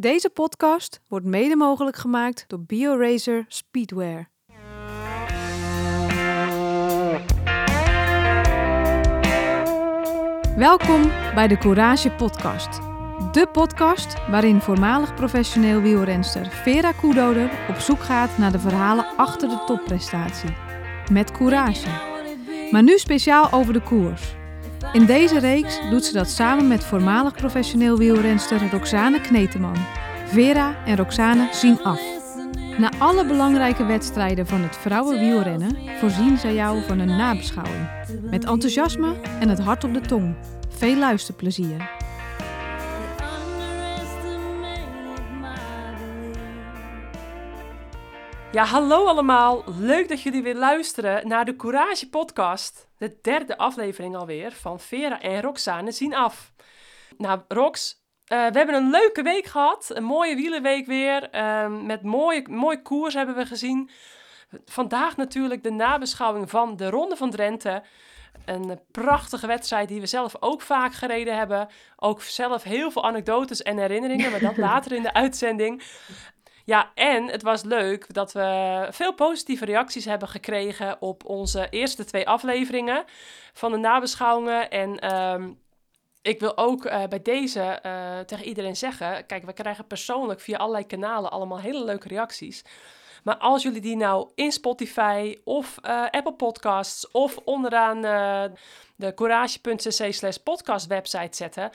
Deze podcast wordt mede mogelijk gemaakt door BioRacer Speedwear. Welkom bij de Courage Podcast. De podcast waarin voormalig professioneel wielrenster Vera Koedoder op zoek gaat naar de verhalen achter de topprestatie. Met courage. Maar nu speciaal over de koers. In deze reeks doet ze dat samen met voormalig professioneel wielrenster Roxane Kneteman. Vera en Roxane zien af. Na alle belangrijke wedstrijden van het vrouwenwielrennen voorzien zij jou van een nabeschouwing. Met enthousiasme en het hart op de tong. Veel luisterplezier. Ja, hallo allemaal. Leuk dat jullie weer luisteren naar de Courage Podcast. De derde aflevering alweer van Vera en Roxane zien af. Nou, Rox, eh, we hebben een leuke week gehad. Een mooie wielenweek weer. Uh, met mooie, mooi koers hebben we gezien. Vandaag natuurlijk de nabeschouwing van de Ronde van Drenthe. Een prachtige wedstrijd die we zelf ook vaak gereden hebben. Ook zelf heel veel anekdotes en herinneringen, maar dat later in de uitzending. Ja, en het was leuk dat we veel positieve reacties hebben gekregen op onze eerste twee afleveringen van de nabeschouwingen. En um, ik wil ook uh, bij deze uh, tegen iedereen zeggen: kijk, we krijgen persoonlijk via allerlei kanalen allemaal hele leuke reacties. Maar als jullie die nou in Spotify of uh, Apple Podcasts of onderaan de courage.cc slash podcast website zetten,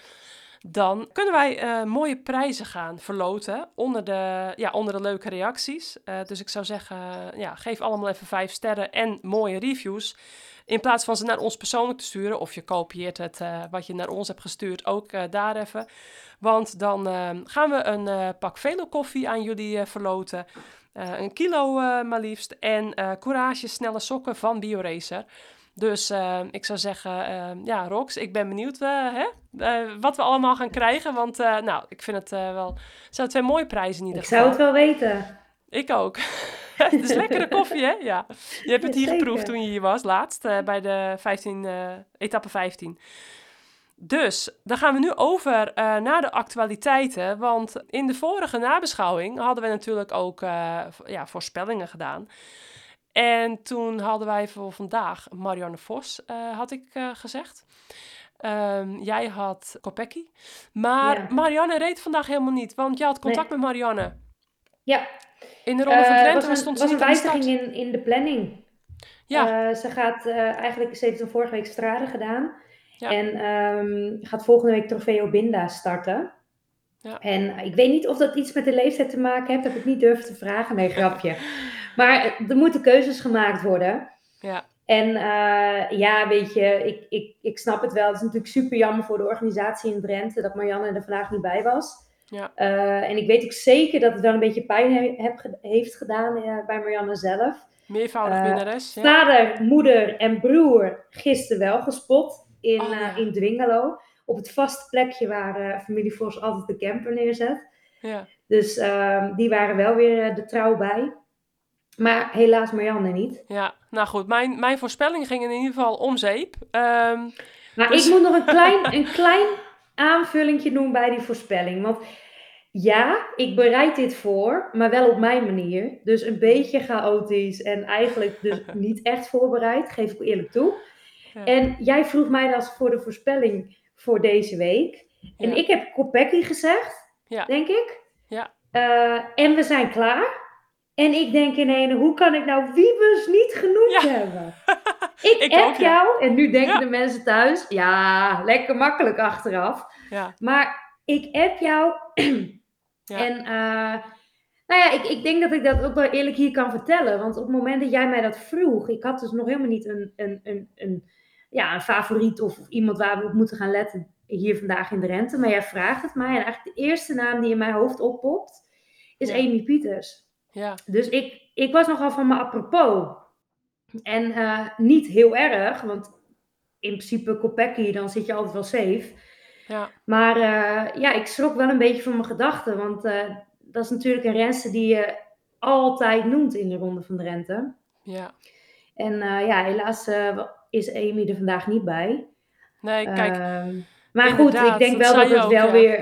dan kunnen wij uh, mooie prijzen gaan verloten onder de, ja, onder de leuke reacties. Uh, dus ik zou zeggen, ja, geef allemaal even vijf sterren en mooie reviews. In plaats van ze naar ons persoonlijk te sturen, of je kopieert het uh, wat je naar ons hebt gestuurd ook daar even. Want dan gaan we een pak Velo koffie aan jullie verloten. een kilo maar liefst. En Courage snelle sokken van BioRacer. Dus uh, ik zou zeggen, uh, ja, Rox, ik ben benieuwd uh, hè? wat we allemaal gaan krijgen. Want nou, ik vind het wel... Het zijn twee mooie prijzen in ieder geval. Ik zou het wel weten. Ik ook. het is lekkere koffie, hè? Ja. Je hebt het hier geproefd toen je hier was, laatst, bij de 15, etappe 15. Dus, dan gaan we nu over naar de actualiteiten. Want in de vorige nabeschouwing hadden we natuurlijk ook ja, voorspellingen gedaan. En toen hadden wij voor vandaag Marianne Vos, uh, had ik uh, gezegd. Um, jij had Kopecky. Maar ja. Marianne reed vandaag helemaal niet, want je had contact nee. met Marianne. Ja. In de Ronde van Drenthe was stond ze niet een wijziging in, in de planning. Ja. Ze gaat eigenlijk, ze heeft een vorige week strade gedaan. Ja. En um, gaat volgende week Trofeo Binda starten. Ja. En ik weet niet of dat iets met de leeftijd te maken heeft. Dat heb ik niet durven te vragen. Nee, grapje. Maar er moeten keuzes gemaakt worden. Ja. En uh, ja, weet je, ik, ik, ik snap het wel. Het is natuurlijk super jammer voor de organisatie in Drenthe dat Marianne er vandaag niet bij was. Ja. Uh, en ik weet ook zeker dat het wel een beetje pijn he heb, heeft gedaan uh, bij Marianne zelf. Meervoudig winnares. Ja. Vader, moeder en broer gisteren wel gespot in, oh, ja. in Dwingelo. Op het vaste plekje waar familie Vos altijd de camper neerzet. Ja. Dus ehm, die waren wel weer de trouw bij. Maar helaas Marianne niet. Ja, nou goed. Mijn, mijn voorspelling ging in ieder geval om zeep. Um, maar dus... ik moet nog een klein, een klein aanvullingje doen bij die voorspelling. Want ja, ik bereid dit voor, maar wel op mijn manier. Dus een beetje chaotisch en eigenlijk dus niet echt voorbereid, geef ik eerlijk toe. Ja. En jij vroeg mij dat voor de voorspelling voor deze week. En ja. ik heb Kopecky gezegd, ja. denk ik. Ja. Uh, en we zijn klaar. En ik denk ineens, hoe kan ik nou Wiebes niet genoemd ja. hebben? Ik, ik app ook, ja. jou, en nu denken ja. de mensen thuis, ja, lekker makkelijk achteraf. Maar ik app jou. en uh, nou ja, ik, ik denk dat ik dat ook wel eerlijk hier kan vertellen. Want op het moment dat jij mij dat vroeg, ik had dus nog helemaal niet een, een, een, een, ja, een favoriet of, of iemand waar we op moeten gaan letten hier vandaag in de rente. Maar jij vraagt het mij en eigenlijk de eerste naam die in mijn hoofd oppopt, is Amy Pieters. Ja. Dus ik, ik was nogal van me apropos. En uh, niet heel erg, want in principe Kopecky, dan zit je altijd wel safe. Ja. Maar uh, ja, ik schrok wel een beetje van mijn gedachten. Want uh, dat is natuurlijk een renster die je altijd noemt in de Ronde van Drenthe. Ja. En ja, helaas is Amy er vandaag niet bij. Nee, kijk. Ehm, maar goed, ik denk wel dat het wel ja. weer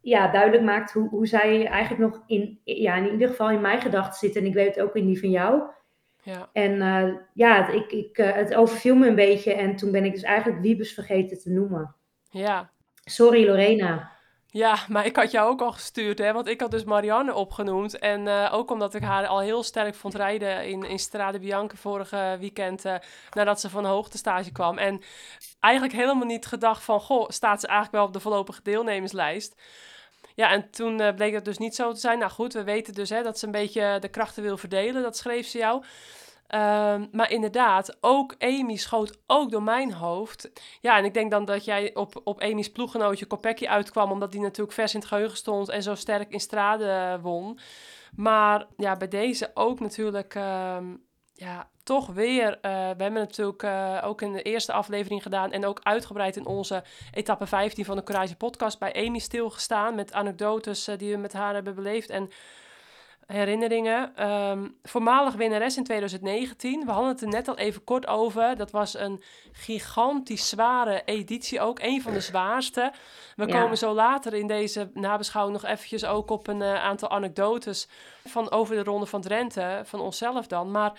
ja, duidelijk maakt hoe, hoe zij eigenlijk nog in, ja, in ieder geval in mijn gedachten zit. En ik weet het ook in die van jou. Ja. En uh, ja, het, ik, ik, uh, het overviel me een beetje. En toen ben ik dus eigenlijk Wiebes vergeten te noemen. Ja. Sorry Lorena. Ja, maar ik had jou ook al gestuurd, hè? Want ik had dus Marianne opgenoemd. En uh, ook omdat ik haar al heel sterk vond rijden in, in Strade Bianca vorige weekend. Uh, nadat ze van hoogtestage kwam. En eigenlijk helemaal niet gedacht van... Goh, staat ze eigenlijk wel op de voorlopige deelnemerslijst? Ja, en toen uh, bleek dat dus niet zo te zijn. Nou goed, we weten dus hè, dat ze een beetje de krachten wil verdelen. Dat schreef ze jou. Um, maar inderdaad, ook Amy schoot ook door mijn hoofd. Ja, en ik denk dan dat jij op, op Amy's ploeggenootje Kopecky uitkwam, omdat die natuurlijk vers in het geheugen stond en zo sterk in strade won. Maar ja, bij deze ook natuurlijk, um, ja, toch weer. Uh, we hebben natuurlijk uh, ook in de eerste aflevering gedaan en ook uitgebreid in onze etappe 15 van de Courage podcast bij Amy stilgestaan met anekdotes die we met haar hebben beleefd. En herinneringen. Um, voormalig winnares in 2019. We hadden het er net al even kort over. Dat was een gigantisch zware editie ook. Een van de zwaarste. We ja. komen zo later in deze nabeschouwing nog eventjes ook op een uh, aantal anekdotes van over de Ronde van Drenthe. Van onszelf dan. Maar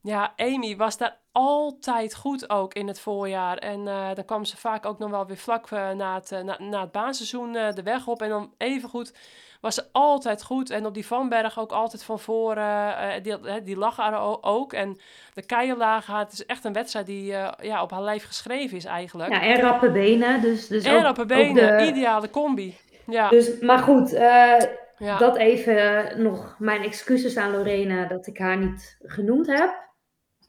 ja, Amy was daar altijd goed ook in het voorjaar. En uh, dan kwam ze vaak ook nog wel weer vlak uh, na, het, na, na het baanseizoen de weg op. En dan even goed was ze altijd goed. En op die Vanberg ook altijd van voren. Uh, die, die lag ook. En de keien lagen haar. Het is echt een wedstrijd die uh, ja, op haar lijf geschreven is eigenlijk. Ja, en rappe benen. Dus, dus en ook, rappe benen, de... ideale combi. Ja. Dus, maar goed, uh, ja. dat even nog mijn excuses aan Lorena dat ik haar niet genoemd heb.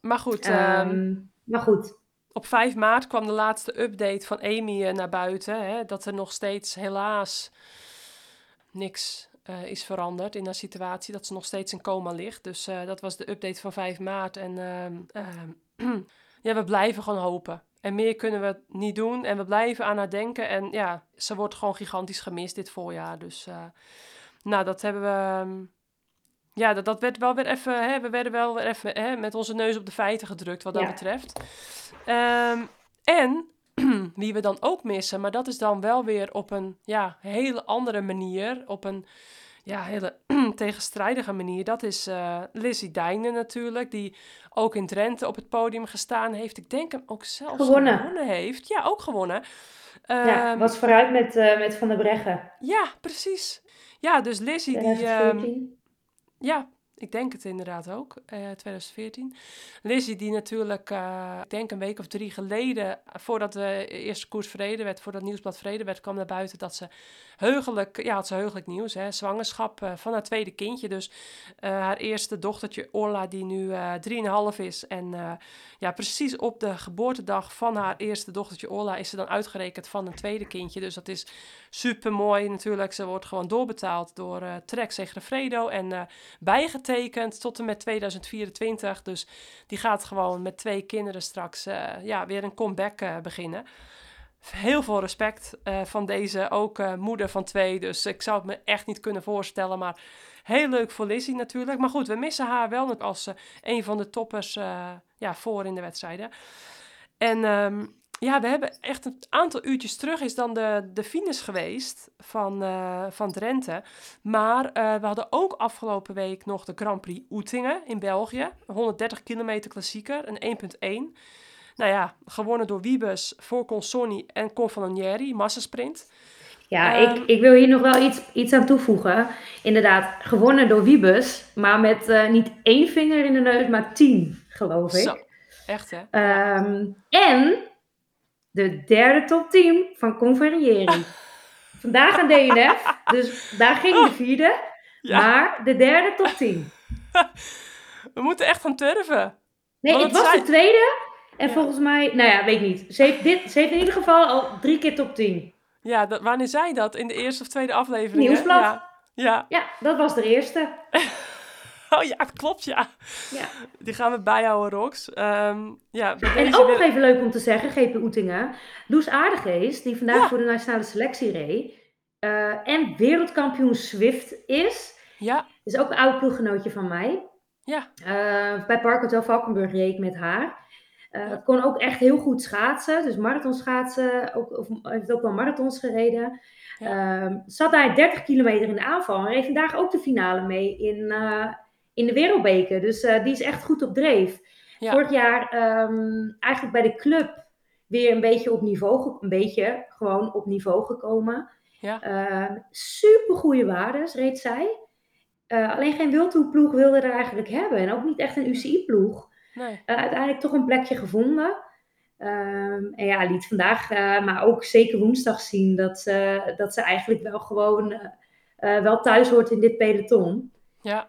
Maar goed. Um, um, maar goed. Op 5 maart kwam de laatste update van Amy naar buiten. Hè, dat er nog steeds helaas niks uh, is veranderd in haar situatie. Dat ze nog steeds in coma ligt. Dus uh, dat was de update van 5 maart. En uh, ja, we blijven gewoon hopen. En meer kunnen we niet doen. En we blijven aan haar denken. En ja, ze wordt gewoon gigantisch gemist dit voorjaar. Dus nou, dat hebben we... Um, ja, dat, dat werd wel weer even... Hè, we werden wel weer even hè, met onze neus op de feiten gedrukt wat dat ja. betreft. Um, en wie we dan ook missen. Maar dat is dan wel weer op een ja, hele andere manier. Op een ja, hele tegenstrijdige manier. Dat is uh, Lizzie Dijnen natuurlijk. Die ook in Drenthe op het podium gestaan heeft. Ik denk hem ook zelfs gewonnen, gewonnen heeft. Ja, ook gewonnen. Ja, was vooruit met, uh, met Van der Breggen. Ja, precies. Ja, dus Lizzie die... Um, ja, ik denk het inderdaad ook, uh, 2014. Lizzie die natuurlijk, uh, ik denk een week of drie geleden, voordat de eerste koers verreden werd, voordat nieuwsblad verreden werd, kwam naar buiten dat ze heugelijk, ja, had ze heugelijk nieuws, hè, zwangerschap uh, van haar tweede kindje. Dus haar eerste dochtertje Orla, die nu drieënhalf is. En ja, precies op de geboortedag van haar eerste dochtertje Orla is ze dan uitgerekend van een tweede kindje. Dus dat is super mooi natuurlijk. Ze wordt gewoon doorbetaald door Trek Segafredo en uh, tot en met 2024. Dus die gaat gewoon met twee kinderen straks uh, ja, weer een comeback beginnen. Heel veel respect van deze, ook moeder van twee. Dus ik zou het me echt niet kunnen voorstellen. Maar heel leuk voor Lizzie natuurlijk. Maar goed, we missen haar wel als een van de toppers ja, voor in de wedstrijden. En um, ja, we hebben echt een aantal uurtjes terug is dan de, de finish geweest van, uh, van Drenthe. Maar uh, we hadden ook afgelopen week nog de Grand Prix Oetingen in België. 130 kilometer klassieker, een 1.1. Nou ja, gewonnen door Wiebes, voor Consonni en Confalonieri, massasprint. Ja, um, ik, ik wil hier nog wel iets, iets aan toevoegen. Inderdaad, gewonnen door Wiebes, maar met uh, niet één vinger in de neus, maar tien, geloof ik. Zo, echt hè? Um, en de derde top 10 van Conferrieri. Vandaag aan DNF, dus daar ging de vierde. Ja. Maar de derde top 10. We moeten echt gaan turven. Nee, ik was de tweede. En ja. volgens mij, nou ja, weet ik niet. Ze heeft, dit, ze heeft in ieder geval al drie keer top 10. Ja, dat, wanneer zei dat? In de eerste of tweede aflevering? Nieuwsblad. Ja. ja. Ja, dat was de eerste. Oh ja, klopt, ja. ja. Die gaan we bijhouden, Rox. Um, ja, en ook nog even leuk om te zeggen, GP Oetingen. Loes Aardegeest, die vandaag ja. voor de nationale selectie reed. Uh, en wereldkampioen Swift is. Ja. Is ook een oud ploeggenootje van mij. Ja. Uh, bij Park Hotel Valkenburg reed ik met haar. Uh, het kon ook echt heel goed schaatsen. Dus marathonschaatsen. Ook, of, heeft ook wel marathons gereden. Ehm, zat daar 30 kilometer in de aanval en reed vandaag ook de finale mee in, eh, in de wereldbeker. Dus eh, die is echt goed op dreef. Vorig jaar ehm, eigenlijk bij de club weer een beetje op niveau, een beetje gewoon op niveau gekomen. Ja. Uh, super goede waardes reed zij. Uh, alleen geen wildtoeploeg wilde er eigenlijk hebben. En ook niet echt een UCI-ploeg. Nee. Uh, uiteindelijk toch een plekje gevonden. Um, en ja, liet vandaag, maar ook zeker woensdag zien dat, ze, dat ze eigenlijk wel gewoon wel thuis hoort in dit peloton. Ja,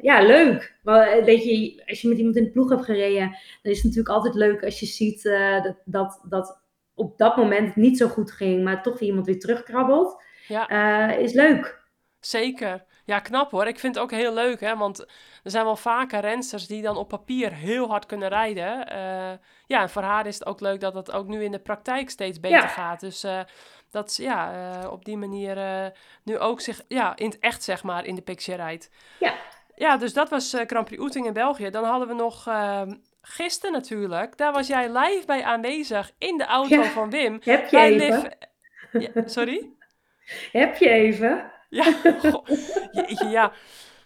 ja leuk. Maar, weet je, als je met iemand in de ploeg hebt gereden, dan is het natuurlijk altijd leuk als je ziet dat, dat, dat op dat moment het niet zo goed ging, maar toch weer iemand weer terugkrabbelt. Ja. is leuk. Zeker. Ja, knap hoor. Ik vind het ook heel leuk, hè. Want er zijn wel vaker rensters die dan op papier heel hard kunnen rijden. Uh, ja, en voor haar is het ook leuk dat het ook nu in de praktijk steeds beter gaat. Dus uh, dat ja, uh, op die manier nu ook zich ja, in het echt, zeg maar, in de picture rijdt. Ja. Ja, dus dat was Grand Prix Oeting in België. Dan hadden we nog ehm, gisteren natuurlijk. Daar was jij live bij aanwezig in de auto van Wim. Heb je even? Ja, sorry? Heb je even? Ja, ja.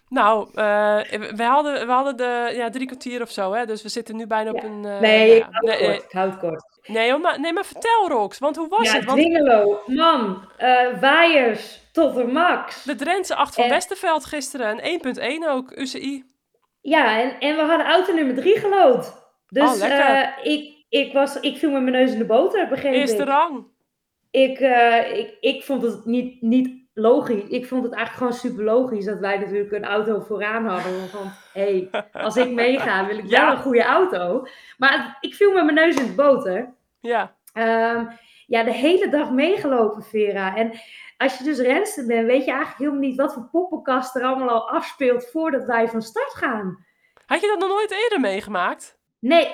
Nou, uh, we, hadden, we hadden de ja, drie kwartier of zo, hè? dus we zitten nu bijna op een... Uh, nee, ik houd, nee, kort, houd kort. Nee, maar, nee, maar vertel Rox, want hoe was het? Want... Dwingelo, man, uh, waaiers tot de max. De Drentse 8 van en... Westerveld gisteren, en 1.1 ook, UCI. Ja, en, en we hadden auto nummer 3 gelood. Dus oh, ik, ik, was, ik viel met mijn neus in de boter, begreep Eerste rang. Ik, ik, ik vond het niet, niet logisch. Ik vond het eigenlijk gewoon super logisch dat wij natuurlijk een auto vooraan hadden. Van, hé, hey, als ik meega wil ik wel een goede auto. Maar ik viel met mijn neus in de boter. Ja. Um, ja, de hele dag meegelopen, Vera. En als je dus renster bent, weet je eigenlijk helemaal niet wat voor poppenkast er allemaal al afspeelt voordat wij van start gaan. Had je dat nog nooit eerder meegemaakt? Nee.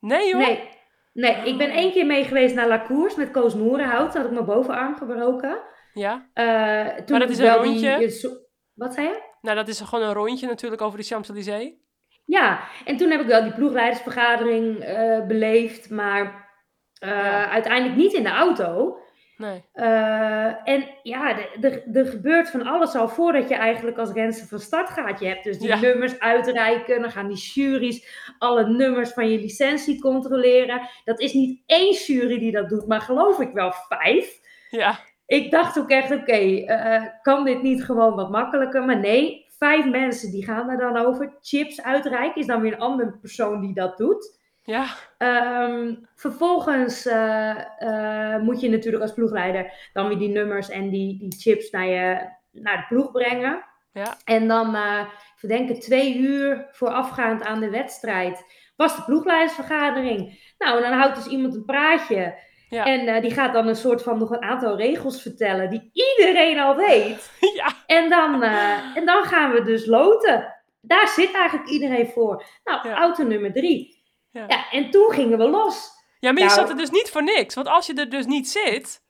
Nee, joh? Nee. Nee, ik ben één keer mee geweest naar La Cours met Koos Moerenhout. Toen had ik mijn bovenarm gebroken. Ja. Uh, toen maar dat is een rondje. Die, wat zei je? Nou, dat is gewoon een rondje natuurlijk over de Champs-Élysées. Ja, en toen heb ik wel die ploegleidersvergadering uh, beleefd, maar uh, ja. uiteindelijk niet in de auto. Nee. en ja, er gebeurt van alles al voordat je eigenlijk als renster van start gaat. Je hebt dus die ja. nummers uitreiken, dan gaan die juries alle nummers van je licentie controleren. Dat is niet één jury die dat doet, maar geloof ik wel vijf. Ja ik dacht ook echt, oké, eh, kan dit niet gewoon wat makkelijker? Maar nee, vijf mensen die gaan er dan over. Chips uitreiken is dan weer een andere persoon die dat doet. Ja. Um, vervolgens uh, uh, moet je natuurlijk als ploegleider dan weer die nummers en die, die chips naar, je, naar de ploeg brengen. Ja. En dan, uh, verdenken twee uur voorafgaand aan de wedstrijd, was de ploegleidersvergadering. Nou, en dan houdt dus iemand een praatje. Ja. En uh, die gaat dan een soort van nog een aantal regels vertellen die iedereen al weet. Ja. En, dan, uh, en dan gaan we dus loten. Daar zit eigenlijk iedereen voor. Nou, ja. auto nummer drie. Ja. ja. en toen gingen we los. Ja, maar je nou, zat er dus niet voor niks. Want als je er dus niet zit,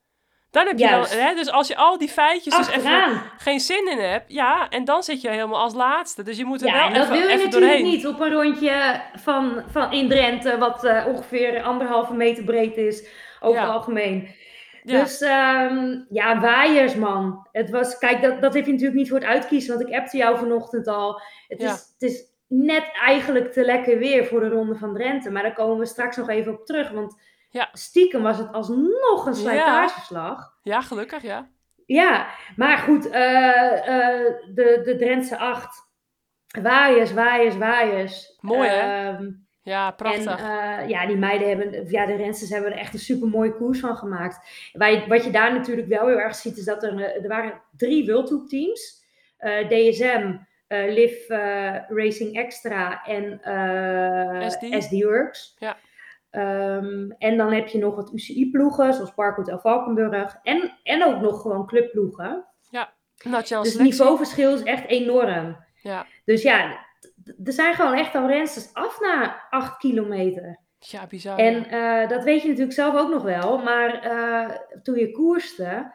dan heb je dan, hè, dus als je al die feitjes dus even geen zin in hebt, ja, en dan zit je helemaal als laatste. Dus je moet er ja, wel even, doorheen. dat wil je natuurlijk niet op een rondje van, van in Drenthe, wat uh, ongeveer anderhalve meter breed is over het algemeen. Dus um, ja, waaiers man. Het was, kijk, dat, dat heb je natuurlijk niet voor het uitkiezen, want ik appte jou vanochtend al. Het, is, het is net eigenlijk te lekker weer voor de Ronde van Drenthe. Maar daar komen we straks nog even op terug, want ja. stiekem was het alsnog een slijtageslag. Ja, gelukkig, ja. Ja, maar goed, uh, uh, de, de Drentse 8. Waaiers, waaiers, waaiers. Mooi, hè? Um, ja, prachtig. En uh, ja, die meiden hebben, ja, de rensters hebben er echt een super mooie koers van gemaakt. Waar wat je daar natuurlijk wel heel erg ziet, is dat er, eh, er waren drie World Tour teams. Uh, DSM, uh, Liv Racing Extra en SD. SD Works. Ja. Um, en dan heb je nog wat UCI-ploegen, zoals Parkwood Valkenburg. En, en ook nog gewoon clubploegen. Ja, nationaal Dus het niveauverschil is echt enorm. Ja. Dus ja, er zijn gewoon echt al rensters af na 8 kilometer. Ja, bizar. En uh, dat weet je natuurlijk zelf ook nog wel. Maar uh, toen je koerste,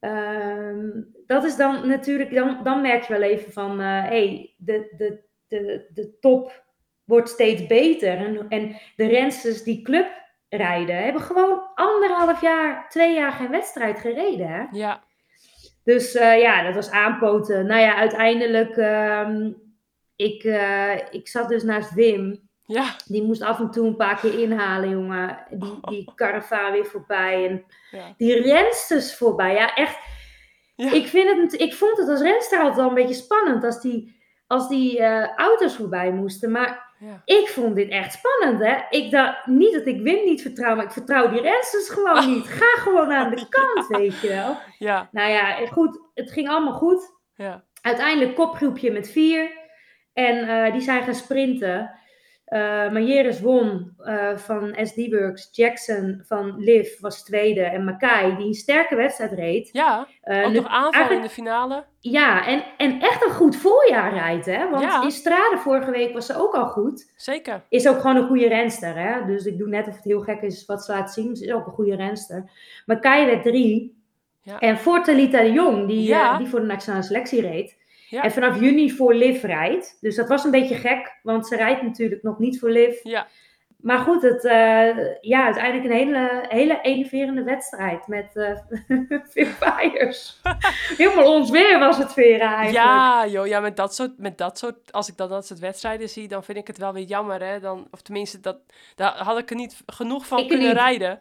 uh, dat is dan natuurlijk, dan, dan merk je wel even van, hé, eh, hey, de, de, de, de top wordt steeds beter. En, en de rensters die club rijden, hebben gewoon anderhalf jaar, twee jaar geen wedstrijd gereden. Hè? Ja. Dus ja, dat was aanpoten. Nou ja, uiteindelijk, um, ik, uh, ik zat dus naast Wim. Ja. Die moest af en toe een paar keer inhalen, jongen. Die, die karavaan weer voorbij. En ja. die rensters voorbij. Ja, echt. Ja. Ik, vind het, ik vond het als renster altijd wel een beetje spannend als die, als die uh, auto's voorbij moesten. Maar ja. ik vond dit echt spannend, hè. Ik dacht niet dat ik Wim niet vertrouw, maar ik vertrouw die rensters gewoon oh. niet. Ga gewoon aan de kant, weet je wel. Ja. Nou ja, goed. Het ging allemaal goed. Ja. Uiteindelijk kopgroepje met vier. En uh, die zijn gaan sprinten. Uh, Majeres won uh, van SD Works. Jackson van Liv was tweede. En Makai, die een sterke wedstrijd reed. Ja, uh, ook nog aanval in de finale. Ja, en, en echt een goed voorjaar rijdt. Hè? Want ja. in Strade vorige week was ze ook al goed. Zeker. Is ook gewoon een goede renster. Hè? Dus ik doe net of het heel gek is wat ze laat zien. Ze is ook een goede renster. Makai werd drie. Ja. En voor Talita de Jong, die, ja. die voor de nationale selectie reed. Ja. En vanaf juni voor Liv rijdt. Dus dat was een beetje gek, want ze rijdt natuurlijk nog niet voor Liv. Ja. Maar goed, het, uh, ja, uiteindelijk een hele, hele enerverende wedstrijd met uh, veel fires. Helemaal ons weer was het weer eigenlijk. Ja, joh, ja met, dat soort, met dat soort, als ik dan dat soort wedstrijden zie, dan vind ik het wel weer jammer. Hè? Dan, of tenminste, dat, daar had ik er niet genoeg van ik kunnen niet. rijden.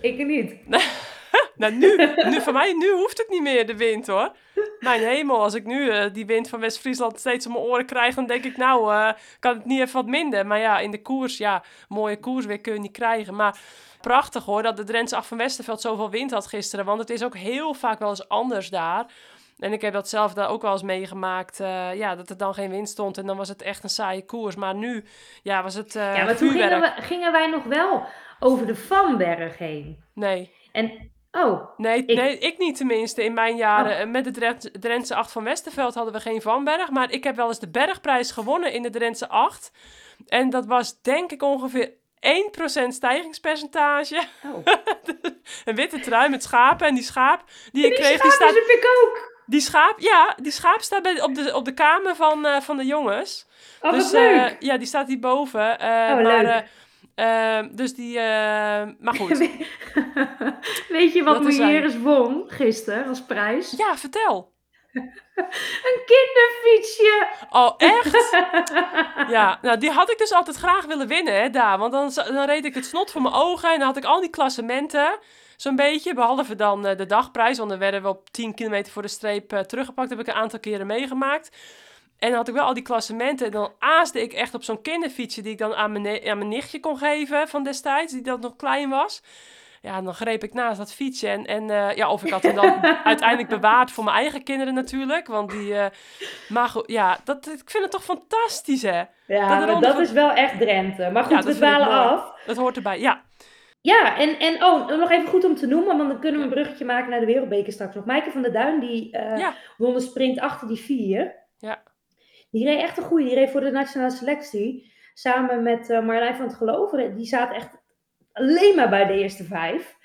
Ik niet. nou, nu, nu, voor mij, nu hoeft het niet meer, de wind hoor. Mijn hemel, als ik nu uh, die wind van West-Friesland steeds om mijn oren krijg, dan denk ik, nou, uh, kan het niet even wat minder. Maar ja, in de koers, ja, mooie koers weer kun je niet krijgen. Maar prachtig hoor, dat de Drentse af van Westerveld zoveel wind had gisteren. Want het is ook heel vaak wel eens anders daar. En ik heb dat zelf daar ook wel eens meegemaakt. Uh, ja, dat er dan geen wind stond. En dan was het echt een saaie koers. Maar nu ja, was het uh, Ja, maar toen gingen, we, gingen, wij nog wel over de Vanberg heen. Nee. En, oh. Nee, ik, nee, ik niet tenminste. In mijn jaren oh. met de Drent, Drentse 8 van Westerveld hadden we geen Vanberg. Maar ik heb wel eens de bergprijs gewonnen in de Drentse 8. En dat was denk ik ongeveer 1% stijgingspercentage. Oh. een witte trui met schapen. En die schaap die ik kreeg, die staat... heb ik ook. Die schaap, ja, die schaap staat bij, op, de, op de kamer van, uh, van de jongens. Oh, dus, leuk. Uh, ja, die staat hierboven. Uh, oh, maar, leuk. Dus die, maar goed. Weet je wat Mejeres won gisteren als prijs? Ja, vertel. Een kinderfietsje. Oh, echt? ja, nou die had ik dus altijd graag willen winnen, hè, daar. Want dan, dan reed ik het snot voor mijn ogen en dan had ik al die klassementen, zo'n beetje. Behalve dan uh, de dagprijs, want dan werden we op 10 kilometer voor de streep uh, teruggepakt. Dat heb ik een aantal keren meegemaakt. En dan had ik wel al die klassementen. En dan aasde ik echt op zo'n kinderfietsje die ik dan aan mijn, aan mijn nichtje kon geven van destijds, die dat nog klein was. Ja, dan greep ik naast dat fietsje. En, en uh, ja, of ik had hem dan uiteindelijk bewaard voor mijn eigen kinderen natuurlijk. Want die, uh, maar goed, ja, dat, ik vind het toch fantastisch, hè? Ja, dat, maar dat van... is wel echt Drenthe. Maar goed, ja, we dwalen af. Dat hoort erbij, ja. Ja, en, en oh, nog even goed om te noemen, want dan kunnen we een bruggetje maken naar de Wereldbeker straks nog. Maaike van der Duin, die uh, ja. won de sprint achter die vier. Ja. Die reed echt een goede, die reed voor de nationale selectie. Samen met uh, Marlijn van het Geloven. Die zaten echt alleen maar bij de eerste vijf.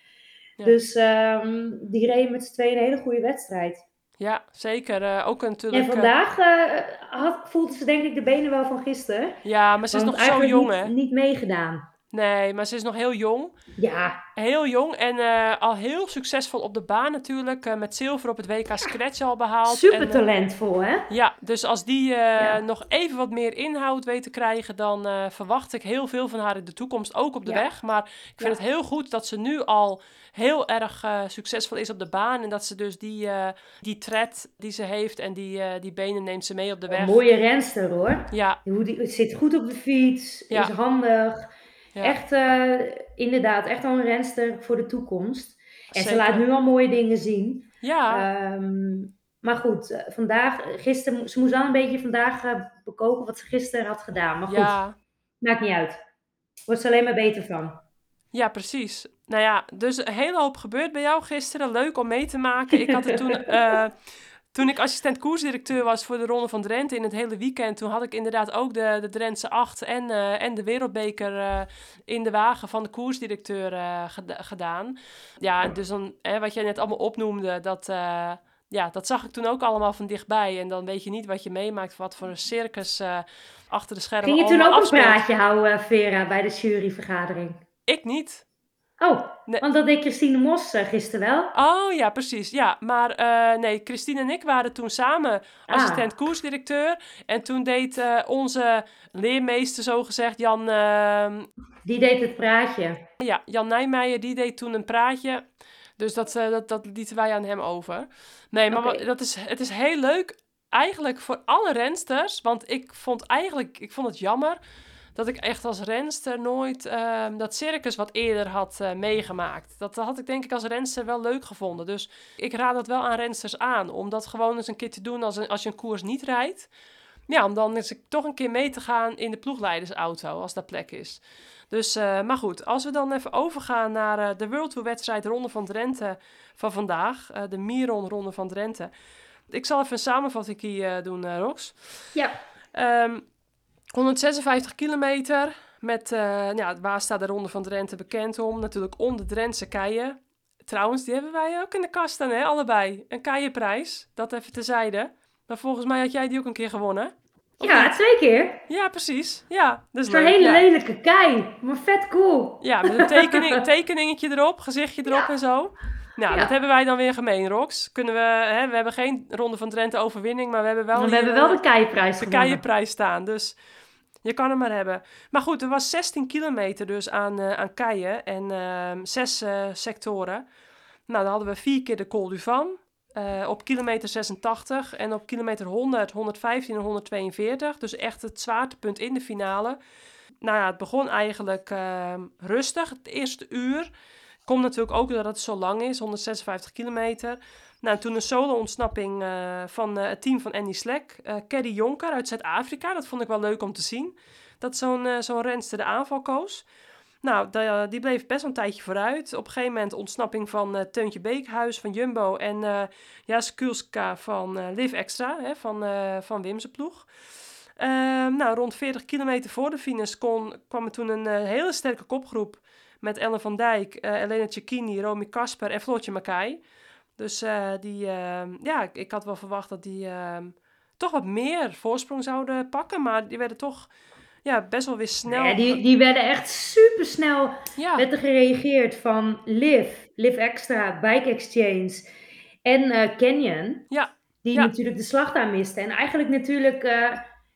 Ja. Dus um, die reden met z'n tweeën een hele goede wedstrijd. Ja, zeker. Uh, ook natuurlijk... En vandaag uh, had, voelde ze denk ik de benen wel van gisteren. Ja, maar ze is nog zo jong, hè? niet meegedaan. Nee, maar ze is nog heel jong. Ja. Heel jong en uh, al heel succesvol op de baan natuurlijk. Uh, met zilver op het WK Scratch al behaald. Super talentvol, hè? Ja, dus als die ja. nog even wat meer inhoud weet te krijgen, dan verwacht ik heel veel van haar in de toekomst, ook op de ja. weg. Maar ik vind het heel goed dat ze nu al heel erg succesvol is op de baan. En dat ze dus die, die tred die ze heeft en die, die benen neemt ze mee op de weg. Een mooie renster hoor. Ja. Hoe die, zit goed op de fiets, is handig. Ja. Echt, uh, inderdaad, echt al een renster voor de toekomst. En Zeker. ze laat nu al mooie dingen zien. Ja. Um, maar goed, uh, vandaag, gisteren, ze moest wel een beetje vandaag uh, bekoken wat ze gisteren had gedaan. Maar goed, ja. maakt niet uit. Wordt ze alleen maar beter van. Ja, precies. Nou ja, dus een hele hoop gebeurd bij jou gisteren. Leuk om mee te maken. Ik had het toen... Toen ik assistent koersdirecteur was voor de Ronde van Drenthe in het hele weekend, toen had ik inderdaad ook de, de Drentse 8 en, uh, en de Wereldbeker uh, in de wagen van de koersdirecteur uh, geda gedaan. Ja, dus dan, hè, wat jij net allemaal opnoemde, dat, ja, dat zag ik toen ook allemaal van dichtbij. En dan weet je niet wat je meemaakt, wat voor een circus achter de schermen Ging je toen ook afspeelt. een praatje houden, Vera, bij de juryvergadering? Ik niet. Oh, want dat deed Christine Mos uh, gisteren wel. Oh ja, precies. Ja, maar uh, nee, Christine en ik waren toen samen assistent ah. koersdirecteur. En toen deed uh, onze leermeester, zogezegd, Jan... Ehm, die deed het praatje. Ja, Jan Nijmeijer, die deed toen een praatje. Dus dat, dat, dat lieten wij aan hem over. Nee, maar okay. dat is, het is heel leuk eigenlijk voor alle rensters. Want ik vond eigenlijk, ik vond het jammer dat ik echt als renster nooit ehm, dat circus wat eerder had uh, meegemaakt. Dat had ik denk ik als renster wel leuk gevonden. Dus ik raad dat wel aan rensters aan. Om dat gewoon eens een keer te doen als, een, als je een koers niet rijdt. Ja, om dan eens toch een keer mee te gaan in de ploegleidersauto als dat plek is. Dus, uh, maar goed, als we dan even overgaan naar uh, de World Tour wedstrijd Ronde van Drenthe van vandaag. de Miron Ronde van Drenthe. Ik zal even een samenvatting hier doen, Rox. Ja. Um, 156 kilometer. Met, uh, ja, waar staat de Ronde van Drenthe bekend om? Natuurlijk om de Drentse keien. Trouwens, die hebben wij ook in de kast staan, hè? allebei. Een keienprijs, dat even tezijde. Maar volgens mij had jij die ook een keer gewonnen. ja, twee keer. Ja, precies. Ja, dat is Zo'n hele lelijke kei, maar vet cool. Ja, met een tekening, tekeningetje erop, gezichtje erop en zo. Nou, dat hebben wij dan weer gemeen, Rox. Kunnen we, hè, we hebben geen Ronde van Drenthe overwinning, maar we hebben wel... Maar we hebben wel de keienprijs De keienprijs staan, dus... Je kan hem maar hebben. Maar goed, er was 16 kilometer dus aan, uh, aan keien en uh, zes uh, sectoren. Nou, dan hadden we vier keer de Col du Van. Uh, op kilometer 86 en op kilometer 100, 115 en 142. Dus echt het zwaartepunt in de finale. Nou ja, het begon eigenlijk ehm, rustig, het eerste uur. Komt natuurlijk ook doordat het zo lang is, 156 kilometer. Nou, toen een solo-ontsnapping uh, van uh, het team van Andy Slack. Uh, Jonker uit Zuid-Afrika. Dat vond ik wel leuk om te zien. Dat zo'n zo'n renster de aanval koos. Nou, die bleef best een tijdje vooruit. Op een gegeven moment ontsnapping van Teuntje Beekhuis van Jumbo. En uh, Jaskulska van Live Extra, hè, van, van Wimse ploeg. Ehm, nou, rond 40 kilometer voor de finish kon, kwam er toen een hele sterke kopgroep. Met Ellen van Dijk, Elena Cecchini, Romy Kasper en Floortje Mackay. Dus uh, die, uh, ja, ik had wel verwacht dat die uh, toch wat meer voorsprong zouden pakken. Maar die werden toch ja, best wel weer snel. Ja, die, die werden echt super snel. Ja. Werd er gereageerd van Liv, Liv Extra, Bike Exchange en Canyon. Ja. Die natuurlijk de slag daar misten. En eigenlijk natuurlijk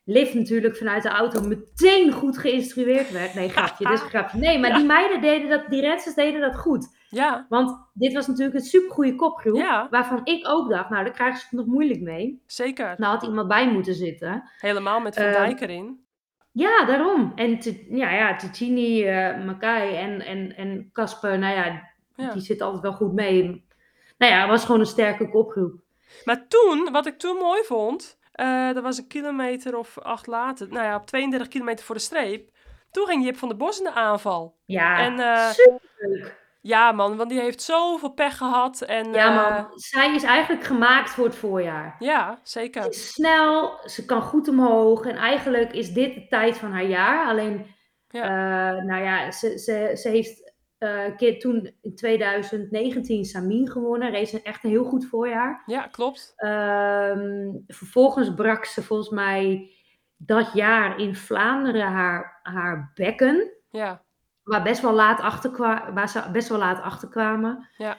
Liv natuurlijk vanuit de auto meteen goed geïnstrueerd werd. Nee, grapje, dus grapje. Nee, maar die meiden deden dat, die renners deden dat goed. Ja. Want dit was natuurlijk een supergoeie kopgroep. Ja. Waarvan ik ook dacht, nou, daar krijgen ze het nog moeilijk mee. Zeker. Nou had iemand bij moeten zitten. Helemaal met Van uh, Dijk erin. Ja, daarom. En ja, ja, Ticini, uh, Makai en, en, en Casper, nou ja, ja, die zit altijd wel goed mee. Nou ja, het was gewoon een sterke kopgroep. Maar toen, wat ik toen mooi vond, uh, dat was een kilometer of acht later, nou ja, op 32 kilometer voor de streep. Toen ging Jip van der Bos in de aanval. Ja, en, uh, superleuk. Ja, man, want die heeft zoveel pech gehad. En, ja, man, uh, zij is eigenlijk gemaakt voor het voorjaar. Ja, zeker. Ze is snel, ze kan goed omhoog. En eigenlijk is dit de tijd van haar jaar. Alleen, ja. Uh, nou ja, ze, ze, ze heeft uh, keer toen in 2019 Samin gewonnen. Race echt een heel goed voorjaar. Ja, klopt. Um, vervolgens brak ze volgens mij dat jaar in Vlaanderen haar, haar bekken. Ja. Waar, best wel laat achter waar ze best wel laat achterkwamen. Ja.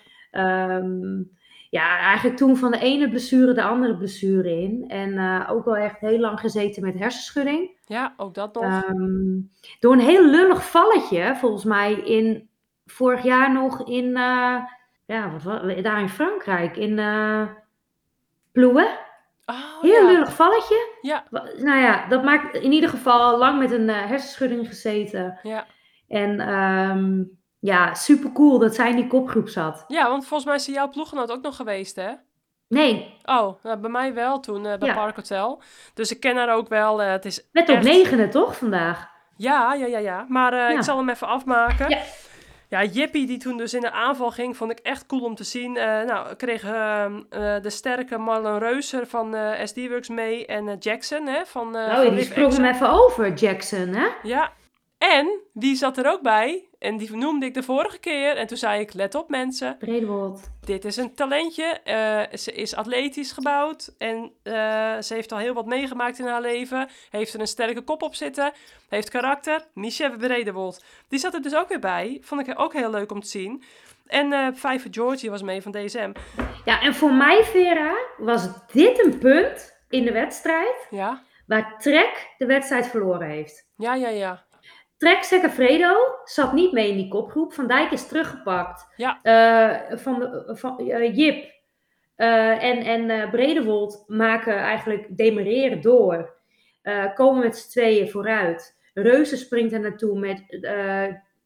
Um, ja, eigenlijk toen van de ene blessure de andere blessure in. En uh, ook wel echt heel lang gezeten met hersenschudding. Ja, ook dat nog. Um, door een heel lullig valletje, volgens mij, in vorig jaar nog in, uh, ja, wat daar in Frankrijk, in uh, Plouet. Oh, Heel ja. lullig valletje. Ja. Nou ja, dat maakt in ieder geval lang met een hersenschudding gezeten. Ja. En um, ja, super cool dat zij in die kopgroep zat. Ja, want volgens mij is jouw ploeggenoot ook nog geweest, hè? Nee. Oh, nou, bij mij wel toen, uh, bij ja. Park Hotel. Dus ik ken haar ook wel. Uh, het is Met echt... op negende, toch, vandaag? Ja, ja, ja, ja. Maar uh, ja. ik zal hem even afmaken. Ja. Ja, Jippie die toen dus in de aanval ging, vond ik echt cool om te zien. Uh, nou, kreeg uh, uh, de sterke Marlon Reuser van SD Works mee en Jackson hè, van... nou, die sprong hem even over, Jackson, hè? Ja, En wie zat er ook bij? En die noemde ik de vorige keer. En toen zei ik, let op mensen. Bredewold. Dit is een talentje. Uh, ze is atletisch gebouwd. En uh, ze heeft al heel wat meegemaakt in haar leven. Heeft er een sterke kop op zitten. Heeft karakter. Michelle Bredewold. Die zat er dus ook weer bij. Vond ik ook heel leuk om te zien. En uh, Vijver Georgie was mee van DSM. Ja, en voor mij, Vera, was dit een punt in de wedstrijd. Ja. Waar Trek de wedstrijd verloren heeft. Ja, ja, ja. Trek Segafredo zat niet mee in die kopgroep. Van Dijk is teruggepakt. Ja. Uh, van, van uh, Jip uh, en, en Bredewold maken eigenlijk demereren door. komen met z'n tweeën vooruit. Reuzen springt er naartoe met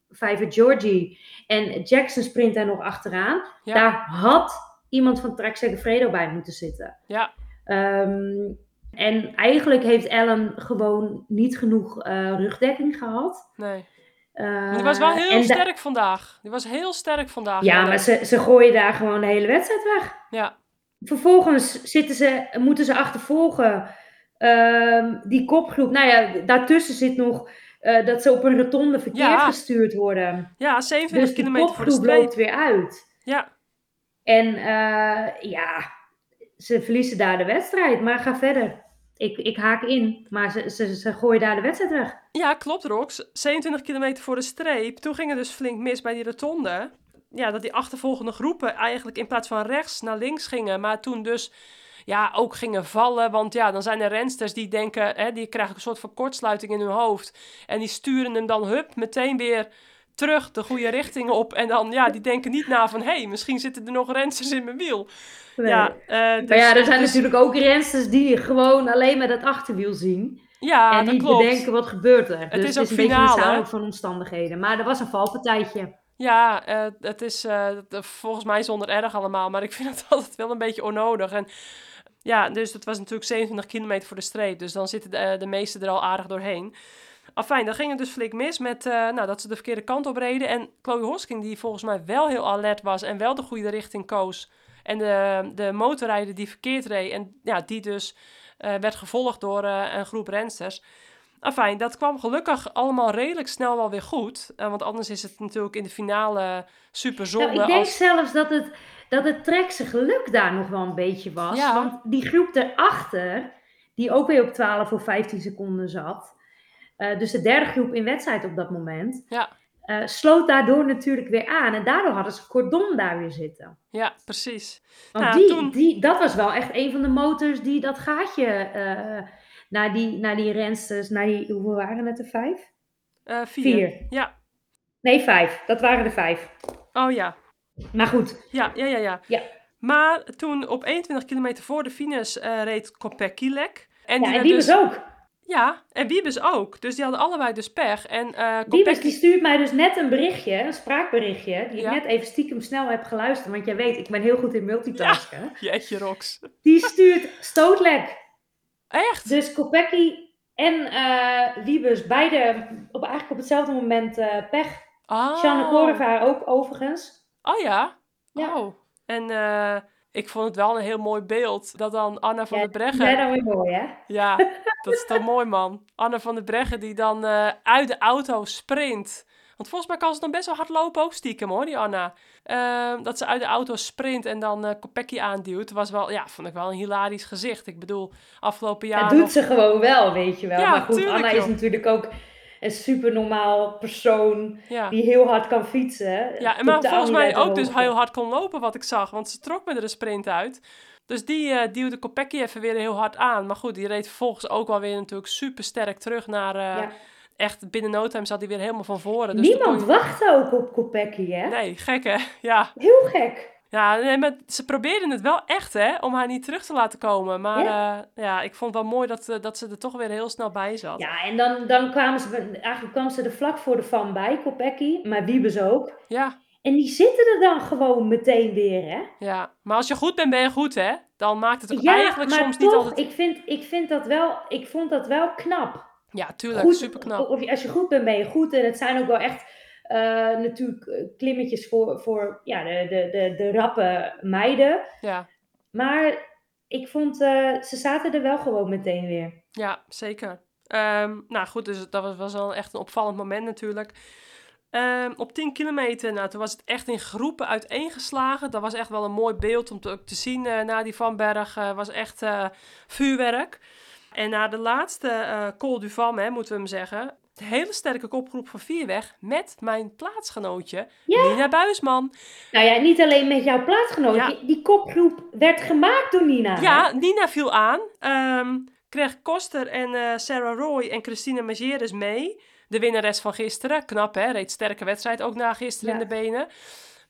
Vijver Georgie. En Jackson sprint daar nog achteraan. Ja. Daar had iemand van Trek Segafredo bij moeten zitten. Ja. Um, en eigenlijk heeft Ellen gewoon niet genoeg uh, rugdekking gehad. Nee. Uh, die was wel heel sterk vandaag. Die was heel sterk vandaag. Ja, maar ze, ze gooien daar gewoon de hele wedstrijd weg. Ja. Vervolgens zitten ze, moeten ze achtervolgen. Uh, die kopgroep. Nou ja, daartussen zit nog uh, dat ze op een rotonde verkeerd ja. gestuurd worden. Ja, 27 dus kilometer voor de streep. loopt weer uit. Ja. En ja, ze verliezen daar de wedstrijd, maar ga verder. Ik, ik haak in, maar ze, ze, ze gooien daar de wedstrijd weg. Ja, klopt, Rox. 27 kilometer voor de streep. Toen ging het dus flink mis bij die rotonde. Ja, dat die achtervolgende groepen eigenlijk in plaats van rechts naar links gingen. Maar toen dus ja, ook gingen vallen. Want ja, dan zijn er rensters die denken, hè, die krijgen een soort van kortsluiting in hun hoofd. En die sturen hem dan, hup, meteen weer terug de goede richting op. En dan, ja, die denken niet na van... hé, hey, misschien zitten er nog rensters in mijn wiel. Nee. Ja, uh, dus, maar ja, er zijn dus, natuurlijk ook rensters die gewoon alleen met het achterwiel zien. Ja, en dat niet bedenken wat gebeurt er. Het dus is het ook is een finale, beetje een samenloop van omstandigheden. Maar er was een valpartijtje. Ja, uh, het is uh, volgens mij zonder erg allemaal. Maar ik vind het altijd wel een beetje onnodig. En ja, dus het was natuurlijk 27 kilometer voor de streep. Dus dan zitten de, de meesten er al aardig doorheen. Afijn, dan ging het dus flink mis met uh, nou, dat ze de verkeerde kant op reden. En Chloe Hosking, die volgens mij wel heel alert was en wel de goede richting koos. En de, de motorrijder die verkeerd reed en ja, die dus uh, werd gevolgd door uh, een groep rensters. Afijn, dat kwam gelukkig allemaal redelijk snel wel weer goed. want anders is het natuurlijk in de finale super zonde. Nou, ik denk als... zelfs dat het, dat het trekse geluk daar nog wel een beetje was. Ja. Want die groep erachter, die ook weer op 12 of 15 seconden zat... Uh, dus de derde groep in wedstrijd op dat moment. Ja. Uh, sloot daardoor natuurlijk weer aan. En daardoor hadden ze cordon daar weer zitten. Ja, precies. Want nou, die, toen... die, dat was wel echt een van de motors die dat gaatje uh, naar, die, naar die rensters, naar die, hoeveel waren het er? Vijf? vier. vier. Ja. Nee, vijf. Dat waren er vijf. Oh ja. Maar goed. Ja, ja, ja, ja. ja. Maar toen op 21 kilometer voor de finish reed Kopecky lek. En ja, die, en die dus... was ook. Ja, en Wiebes ook. Dus die hadden allebei dus pech. En, uh, Wiebes die stuurt mij dus net een berichtje, een spraakberichtje, die ja. ik net even stiekem snel heb geluisterd. Want jij weet, ik ben heel goed in multitasken. Ja, jeetje Rox. Die stuurt stootlek. Echt? Dus Kopecky en uh, Wiebes, beide op, eigenlijk op hetzelfde moment uh, pech. Oh. Shanne Korevaar ook overigens. Oh ja? Ja. Oh. En uh, ik vond het wel een heel mooi beeld. Dat dan Anna van ja, der Breggen... Ja, dan weer mooi hè? Ja, dat is toch mooi man. Anna van der Breggen die dan uh, uit de auto sprint. Want volgens mij kan ze dan best wel hard lopen ook stiekem hoor, die Anna. Uh, dat ze uit de auto sprint en dan uh, Kopecky aanduwt. Was wel, ja, vond ik wel een hilarisch gezicht. Ik bedoel, afgelopen jaar... Dat doet nog... ze gewoon wel, weet je wel. Ja, maar goed, tuurlijk, Anna joh. is natuurlijk ook een super normaal persoon ja. die heel hard kan fietsen. Ja, en maar volgens mij ook dus heel hard kon lopen wat ik zag. Want ze trok me er een sprint uit. Dus die uh, duwde Kopecky even weer heel hard aan. Maar goed, die reed vervolgens ook wel weer natuurlijk super sterk terug naar... Uh, ja. Echt, binnen no time zat hij weer helemaal van voren. Dus Niemand wachtte ook op Kopecky, hè? Nee, gek hè? Ja. Heel gek. Ja, nee, maar ze probeerden het wel echt, hè, om haar niet terug te laten komen. Maar ja, uh, ja ik vond het wel mooi dat, uh, dat ze er toch weer heel snel bij zat. Ja, en dan, dan kwamen ze, eigenlijk kwam ze er vlak voor de van bij, Kopecky, maar Wiebes ook. Ja. En die zitten er dan gewoon meteen weer, hè? Ja, maar als je goed bent, ben je goed, hè? Dan maakt het ook ja, eigenlijk maar soms toch, niet altijd... ik vind, ik vind dat wel, ik vond dat wel knap. Ja, tuurlijk, super knap. Of als je goed bent, ben je goed. En het zijn ook wel echt uh, natuurlijk klimmetjes voor, voor ja, de, de, de, de rappe meiden. Ja. Maar ik vond, uh, ze zaten er wel gewoon meteen weer. Ja, zeker. Ehm, nou goed, dus dat was, was wel echt een opvallend moment natuurlijk. Ehm, op 10 kilometer, nou, toen was het echt in groepen uiteengeslagen. Dat was echt wel een mooi beeld om te, te zien uh, na die Van Berg. Uh, was echt vuurwerk. En na de laatste Col du Vam, hè, moeten we hem zeggen. De hele sterke kopgroep van vier weg met mijn plaatsgenootje ja. Nina Buisman. Nou ja, niet alleen met jouw plaatsgenootje. Ja. Die kopgroep werd gemaakt door Nina. Ja, Nina viel aan. Um, kreeg Koster en Sarah Roy en Christine Mageres mee de winnares van gisteren. Knap hè, reed sterke wedstrijd ook na gisteren in de benen.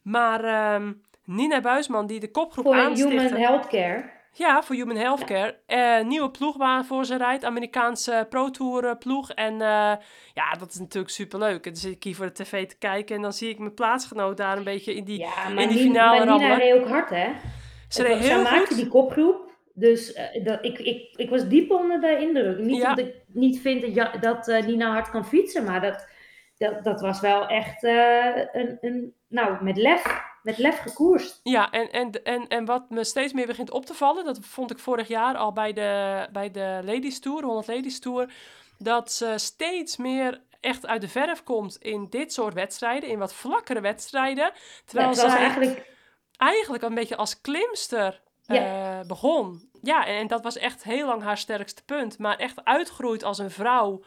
Maar um, Nina Buisman die de kopgroep voor aanstichtte. Human Healthcare. Ja, voor Human Healthcare. Ja. Uh, nieuwe ploegbaan voor ze rijdt. Amerikaanse Pro Tour ploeg. En uh, ja, dat is natuurlijk superleuk. En dan zit ik hier voor de tv te kijken. En dan zie ik mijn plaatsgenoot daar een beetje in die, ja, in die finale maar Nina reed ook hard, hè? Ze reed heel goed. maakte die kopgroep. Dus uh, dat, ik, ik, ik was diep onder de indruk. Niet ja. dat ik niet vind dat, ja, dat Nina hard kan fietsen, maar dat, dat, dat was wel echt een, een, nou, met lef, met lef gekoerst. Ja, en, en, en, en wat me steeds meer begint op te vallen, dat vond ik vorig jaar al bij de, bij de Ladies Tour, 100 Ladies Tour, dat ze steeds meer echt uit de verf komt in dit soort wedstrijden, in wat vlakkere wedstrijden. Terwijl ja, ze eigenlijk... eigenlijk een beetje als klimster ja. Uh, begon. Ja, en, en, dat was echt heel lang haar sterkste punt. Maar echt uitgroeit als een vrouw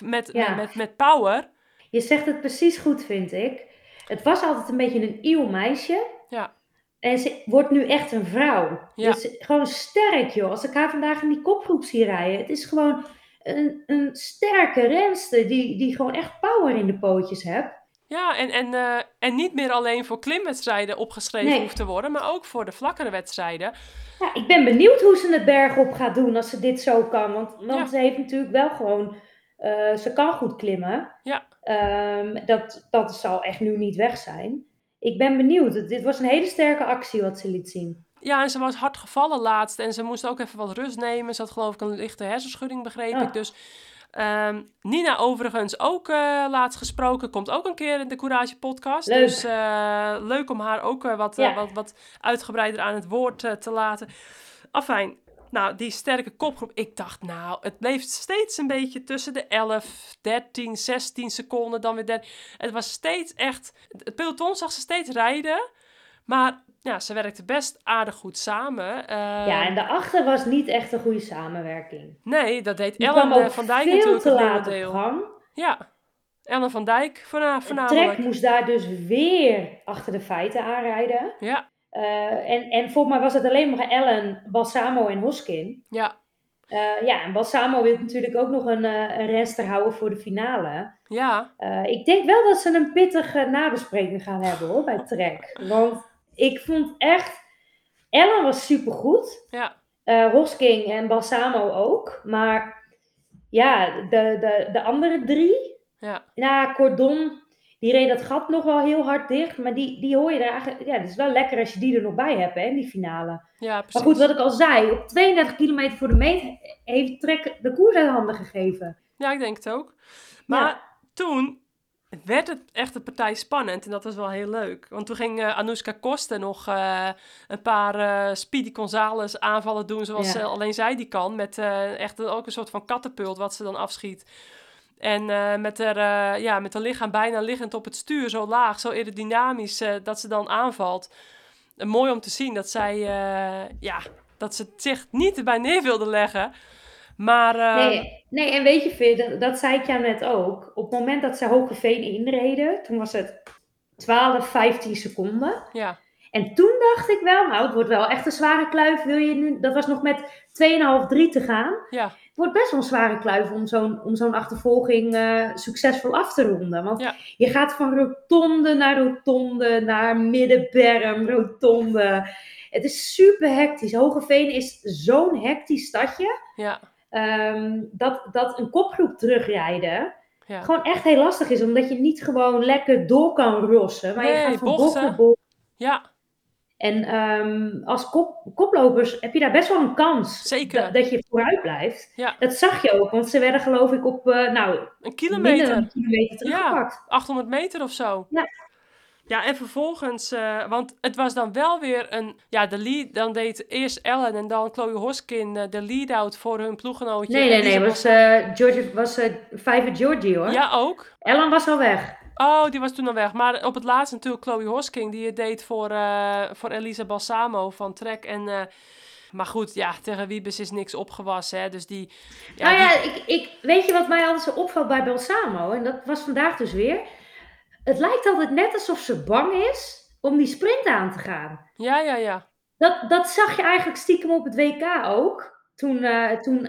met, ja. met, met, met, power. Je zegt het precies goed, vind ik. Het was altijd een beetje een eeuw meisje. Ja. En ze wordt nu echt een vrouw. Ja. Dus gewoon sterk, joh. Als ik haar vandaag in die kopgroep zie rijden. Het is gewoon een, een sterke renster die, die gewoon echt power in de pootjes hebt. Ja, en, en, uh, en niet meer alleen voor klimwedstrijden opgeschreven Nee. hoeft te worden, maar ook voor de vlakkere wedstrijden. Ja, ik ben benieuwd hoe ze het berg op gaat doen als ze dit zo kan. Want, want Ja. ze heeft natuurlijk wel gewoon... eh, ze kan goed klimmen. Ja. Ehm, dat, dat zal echt nu niet weg zijn. Ik ben benieuwd. Dit was een hele sterke actie wat ze liet zien. Ja, en ze was hard gevallen laatst en ze moest ook even wat rust nemen. Ze had geloof ik een lichte hersenschudding, begreep Ah. ik. Dus ehm, Nina overigens ook eh, laatst gesproken. Komt ook een keer in de Courage podcast. Leuk. Dus eh, leuk om haar ook wat, Ja. wat, wat uitgebreider aan het woord te laten. Afijn, nou die sterke kopgroep. Ik dacht nou, het bleef steeds een beetje tussen de 11, 13, 16 seconden. Dan weer 13. Het was steeds echt... Het peloton zag ze steeds rijden. Maar ja, ze werkten best aardig goed samen. Eh, Ja, en daarachter was niet echt een goede samenwerking. Nee, dat deed Ellen eh, van Dijk natuurlijk te laat deel. gang. Ja, Ellen van Dijk voornamelijk. Trek moest daar dus weer achter de feiten aanrijden. Ja, Eh, en, en volgens mij was het alleen maar Ellen, Balsamo en Hoskin. ja, Eh, ja, en Balsamo wil natuurlijk ook nog een, eh een renster houden voor de finale. ja. Eh, ik denk wel dat ze een pittige nabespreking gaan hebben hoor, bij Trek. Want ik vond echt... Ellen was supergoed. Ja, eh Hosking en Balsamo ook. Maar ja, de, de, de andere drie... ja, Nou, Cordon, die reed dat gat nog wel heel hard dicht. Maar die, die hoor je er eigenlijk... Ja, het is wel lekker als je die er nog bij hebt, hè, in die finale. ja, precies. Maar goed, wat ik al zei, op 32 kilometer voor de meet heeft Trek de koers uit handen gegeven. Ja, ik denk het ook. Maar Ja. toen werd het echt een partij spannend en dat was wel heel leuk. Want toen ging eh Anouska Kosten nog eh, een paar eh, Speedy Gonzales aanvallen doen zoals Ja. alleen zij die kan. Met echt ook een soort van kattenpult wat ze dan afschiet. En eh, met, haar, eh, ja, met haar lichaam bijna liggend op het stuur, zo laag, zo aerodynamisch, eh, dat ze dan aanvalt. En mooi om te zien dat zij, ja, dat ze het zich niet erbij neer wilde leggen. Maar Nee, nee, en weet je, Veer, dat, dat zei ik jou net ook. Op het moment dat ze Hogeveen inreden, toen was het 12, 15 seconden. ja, En toen dacht ik wel, nou, het wordt wel echt een zware kluif. Wil je nu, dat was nog met 2,5, 3 te gaan. ja, Het wordt best wel een zware kluif om zo'n, om zo'n achtervolging eh, succesvol af te ronden. Want Ja. je gaat van rotonde naar rotonde, naar middenberm, rotonde. Het is super hectisch. Hogeveen is zo'n hectisch stadje. ja, ehm, dat, dat een kopgroep terugrijden ja. gewoon echt heel lastig is. Omdat je niet gewoon lekker door kan rossen. Maar je gaat van bocht naar bocht. Ja, En ehm, als kop, koplopers heb je daar best wel een kans. Zeker. Dat, dat je vooruit blijft. Ja. Dat zag je ook, want ze werden geloof ik op, eh, nou, een kilometer. een kilometer Ja. teruggepakt. 800 meter of zo. Ja. Ja, en vervolgens, uh, want het was dan wel weer een, ja, de lead, dan deed eerst Ellen en dan Chloe Hoskin uh, de lead-out voor hun ploeggenootje. Nee, nee, nee, was, uh, Georgie, was uh, Vijver Georgie hoor. Ja, ook. Ellen was al weg. Oh, die was toen al weg. Maar op het laatst natuurlijk Chloe Hosking, die het deed voor, voor Elisa Balsamo van Trek. En, maar goed, ja, tegen Wiebes is niks opgewassen, hè. Dus die... Ja, nou ja, ik, ik, weet je wat mij altijd zo opvalt bij Balsamo? En dat was vandaag dus weer het lijkt altijd net alsof ze bang is om die sprint aan te gaan. Ja, ja, ja. Dat, dat zag je eigenlijk stiekem op het WK ook. Toen, uh, toen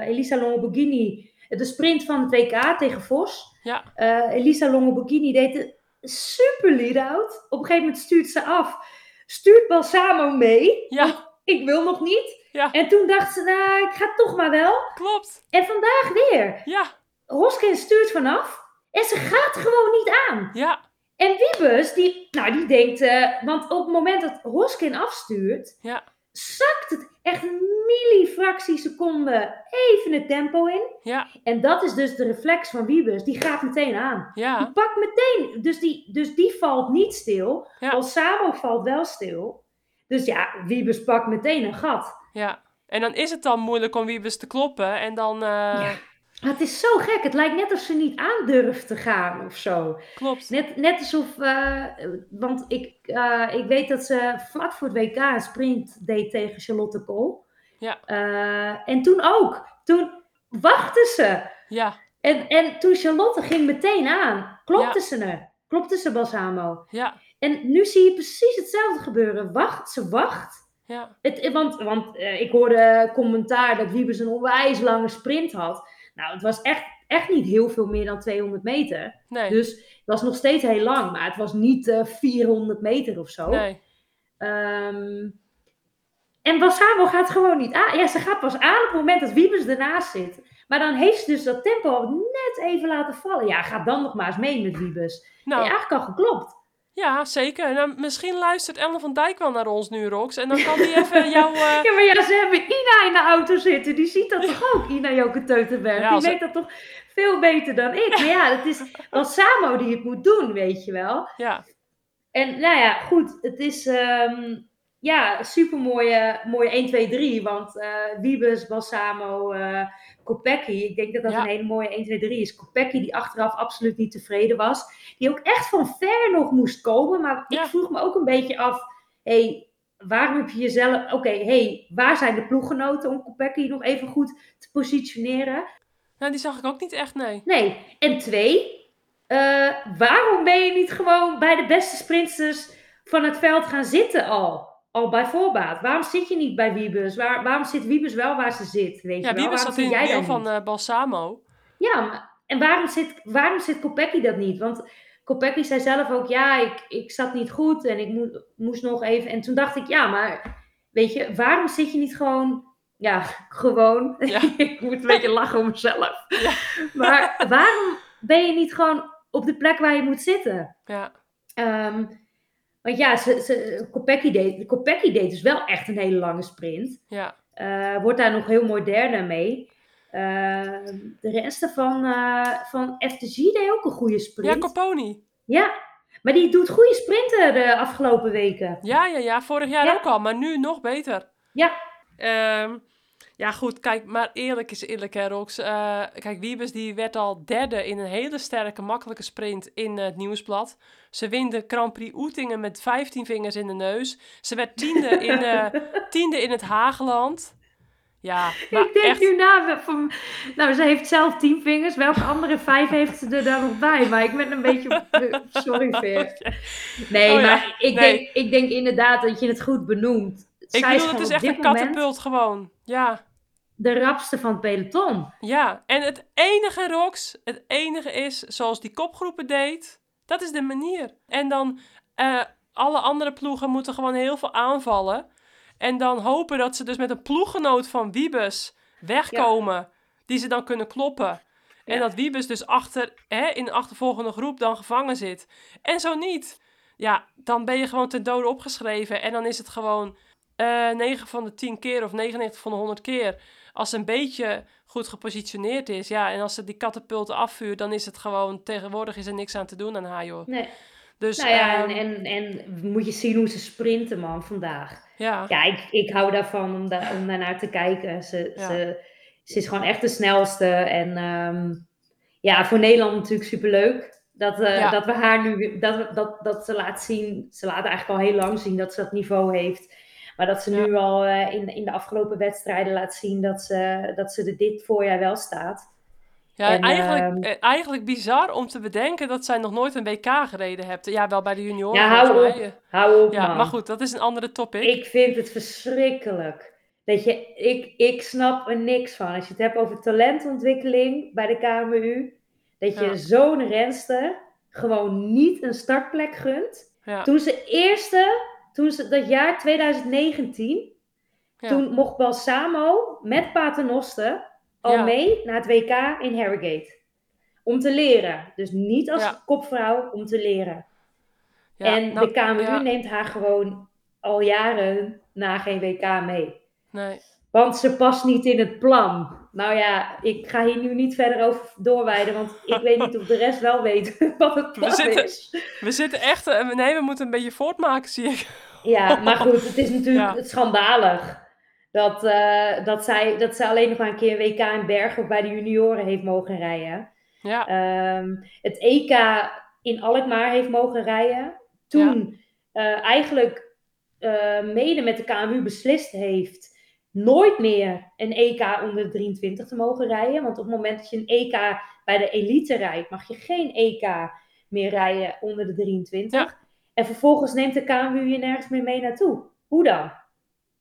Elisa Longoborghini de sprint van het WK tegen Vos. Ja. Elisa Longoborghini deed een super lead-out. Op een gegeven moment stuurt ze af. Stuurt Balsamo mee. Ja. Ik wil nog niet. Ja. En toen dacht ze, nou, ik ga toch maar wel. Klopt. En vandaag weer. Ja. Hoskin stuurt vanaf. En ze gaat gewoon niet aan. Ja. En Wiebes, die, nou, die denkt, uh, want op het moment dat Hoskin afstuurt, ja. zakt het echt een millifractie seconde even het tempo in. Ja. En dat is dus de reflex van Wiebes, die gaat meteen aan. Ja. Die pakt meteen, dus die, dus die valt niet stil, ja. Balsamo valt wel stil. Dus ja, Wiebes pakt meteen een gat. Ja, en dan is het dan moeilijk om Wiebes te kloppen en dan... Uh... Ja. Het is zo gek. Het lijkt net alsof ze niet aandurft te gaan of zo. Klopt. Net, net alsof, uh, want ik, uh, ik weet dat ze vlak voor het WK een sprint deed tegen Charlotte Kool. Ja. Uh, en toen ook. Toen wachtte ze. Ja. En, en toen Charlotte ging meteen aan, klopte ja. ze er. Klopte ze Balsamo. Ja. En nu zie je precies hetzelfde gebeuren. Wacht, ze wacht. Ja. Het, want want ik hoorde commentaar dat Wiebes een onwijs lange sprint had. Nou, het was echt, echt niet heel veel meer dan 200 meter. Nee. Dus het was nog steeds heel lang, maar het was niet uh, 400 meter of zo. Nee. Um, en Balsamo gaat gewoon niet aan. Ja, ze gaat pas aan op het moment dat Wiebes ernaast zit. Maar dan heeft ze dus dat tempo net even laten vallen. Ja, ga dan nog maar eens mee met Wiebes. Nou. Ja, eigenlijk al geklopt. Ja, zeker. Nou, misschien luistert Ellen van Dijk wel naar ons nu, Rox. En dan kan die even jouw... Uh... Ja, maar ja, ze hebben Ina in de auto zitten. Die ziet dat toch ook, Ina Joke Teutenberg. Ja, die ze... weet dat toch veel beter dan ik. Maar ja, het is wel Samo die het moet doen, weet je wel. Ja. En nou ja, goed. Het is um, ja, super mooie, mooie 1, 2, 3. Want uh, Wiebes, Balsamo, uh, Kopecky. Ik denk dat dat Ja. een hele mooie 1, 2, 3 is. Kopecky die achteraf absoluut niet tevreden was. Die ook echt van ver nog moest komen. Maar Ja. ik vroeg me ook een beetje af. hey, waarom heb je jezelf... Oké, hey, waar zijn de ploeggenoten om Kopecky nog even goed te positioneren? Nou, die zag ik ook niet echt, nee. Nee. En twee, eh, waarom ben je niet gewoon bij de beste sprinters van het veld gaan zitten al? Al bij voorbaat. Waarom zit je niet bij Wiebes? Waar, waarom zit Wiebes wel waar ze zit? Weet Ja, je wel? Wiebes Waarom zat in jij deel van eh, Balsamo. Ja, maar, en waarom zit, waarom zit Kopecky dat niet? Want Kopecky zei zelf ook, ja, ik, ik zat niet goed en ik mo- moest nog even... En toen dacht ik, ja, maar weet je, waarom zit je niet gewoon... Ja, gewoon. Ja. ik moet een beetje lachen om mezelf. Ja. Maar waarom ben je niet gewoon op de plek waar je moet zitten? Ja, Ehm, want ja, ze, ze, Kopecky, deed, Kopecky deed dus wel echt een hele lange sprint. ja. Eh, wordt daar nog heel mooi derde mee. Ehm, de rest van, eh, van FTG deed ook een goede sprint. Ja, Coponi. Ja, maar die doet goede sprinten de afgelopen weken. Ja, ja, ja. Vorig jaar Ja. ook al, maar nu nog beter. Ja, Ehm, ja, goed, kijk, maar eerlijk is eerlijk, hè, Rox. Eh, kijk, Wiebes die werd al derde in een hele sterke, makkelijke sprint in eh, het Nieuwsblad. Ze wint de Grand Prix Oetingen met 15 vingers in de neus. Ze werd tiende in, eh, tiende in het Hageland. Ja, maar ik denk echt... nu na. Van, nou, ze heeft zelf tien vingers. Welke andere vijf heeft ze er dan nog bij? Maar ik ben een beetje. Sorry, Veer. Nee, Oh ja, maar ik, nee. Denk, ik denk inderdaad dat je het goed benoemt. Ik Zij bedoel, het is echt een moment katapult gewoon. Ja, De rapste van het peloton. ja. En het enige, Rox, het enige is, zoals die kopgroepen deed, dat is de manier. En dan, eh, alle andere ploegen moeten gewoon heel veel aanvallen. En dan hopen dat ze dus met een ploeggenoot van Wiebes wegkomen, die ze dan kunnen kloppen. En Ja. dat Wiebes dus achter, hè, in de achtervolgende groep dan gevangen zit. En zo niet. Ja, dan ben je gewoon ten dode opgeschreven. En dan is het gewoon eh 9 van de 10 keer of 99 van de 100 keer. Als ze een beetje goed gepositioneerd is. Ja, en als ze die katapulten afvuurt, dan is het gewoon... Tegenwoordig is er niks aan te doen aan haar, joh. Nee. Dus, nou ja, ehm, en, en, en moet je zien hoe ze sprinten, man, vandaag. ja, Ja, ik, ik hou daarvan om, da om daarnaar te kijken. Ze, Ja. ze, ze is gewoon echt de snelste. En ehm, ja, voor Nederland natuurlijk superleuk. Dat, eh, Ja. dat we haar nu, dat, dat, dat ze laat zien, ze laat eigenlijk al heel lang zien dat ze dat niveau heeft. Maar dat ze Ja. nu al eh, in, in de afgelopen wedstrijden laat zien dat ze, dat ze er dit voorjaar wel staat. ja en, eigenlijk, ehm, eh, eigenlijk bizar om te bedenken dat zij nog nooit een WK gereden hebt. Ja, wel bij de junioren. Ja, hou op. Hou op, Ja, man. maar goed, dat is een andere topic. Ik vind het verschrikkelijk. Dat je, ik, ik snap er niks van. Als je het hebt over talentontwikkeling bij de KMU, dat je Ja. zo'n renster gewoon niet een startplek gunt. ja, Toen ze eerste, toen ze dat jaar 2019, ja, toen mocht Balsamo met Paternoster al Ja. mee naar het WK in Harrogate. Om te leren. Dus niet als Ja. kopvrouw, om te leren. ja. en Nou, de KMU neemt haar gewoon al jaren na geen WK mee. nee. Want ze past niet in het plan. Nou ja, ik ga hier nu niet verder over doorwijden, want ik weet niet of de rest wel weet wat het plan zitten- is. We zitten echt... eh, Nee, we moeten een beetje voortmaken, zie ik. Ja, maar goed, het is natuurlijk Ja. schandalig. Dat, eh, dat, zij, dat zij alleen nog maar een keer een WK in Bergen bij de junioren heeft mogen rijden. Ja, Ehm, het EK in Alkmaar heeft mogen rijden. Toen eh, eigenlijk mede met de KMU beslist heeft nooit meer een EK onder de 23 te mogen rijden. Want op het moment dat je een EK bij de elite rijdt, mag je geen EK meer rijden onder de 23. Ja. En vervolgens neemt de KMU je nergens meer mee naartoe. Hoe dan?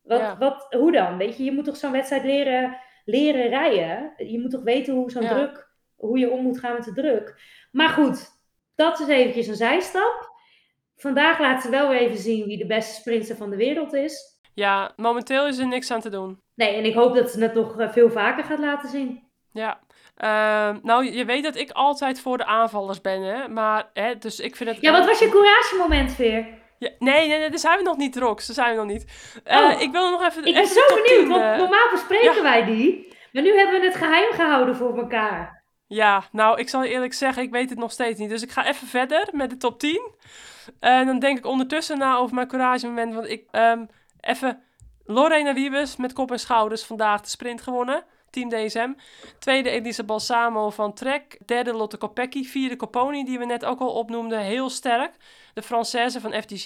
Wat, Ja. wat, hoe dan? Weet je, je moet toch zo'n wedstrijd leren, leren rijden? Je moet toch weten hoe zo'n Ja. druk, hoe je om moet gaan met de druk. Maar goed, dat is eventjes een zijstap. Vandaag laat ze wel weer even zien wie de beste sprinter van de wereld is. Ja, momenteel is er niks aan te doen. Nee, en ik hoop dat ze het nog eh, veel vaker gaat laten zien. Ja. Ehm, nou, je weet dat ik altijd voor de aanvallers ben, hè. Maar, hè, dus ik vind het... Ja, wat was je couragemoment, Veer? Ja, nee, nee, nee, daar zijn we nog niet, Rox. Daar zijn we nog niet. Eh, Oh. ik wil nog even... Ik ben even zo benieuwd, 10, want normaal bespreken wij die. Maar nu hebben we het geheim gehouden voor elkaar. Ja, nou, ik zal eerlijk zeggen, ik weet het nog steeds niet. Dus ik ga even verder met de top 10. En dan denk ik ondertussen na over mijn courage moment. Want ik, ehm, even, Lorena Wiebes met kop en schouders vandaag de sprint gewonnen. Team DSM. Tweede Elisa Balsamo van Trek. Derde Lotte Kopecky. Vierde Coponi, die we net ook al opnoemden. Heel sterk. De Française van FTG.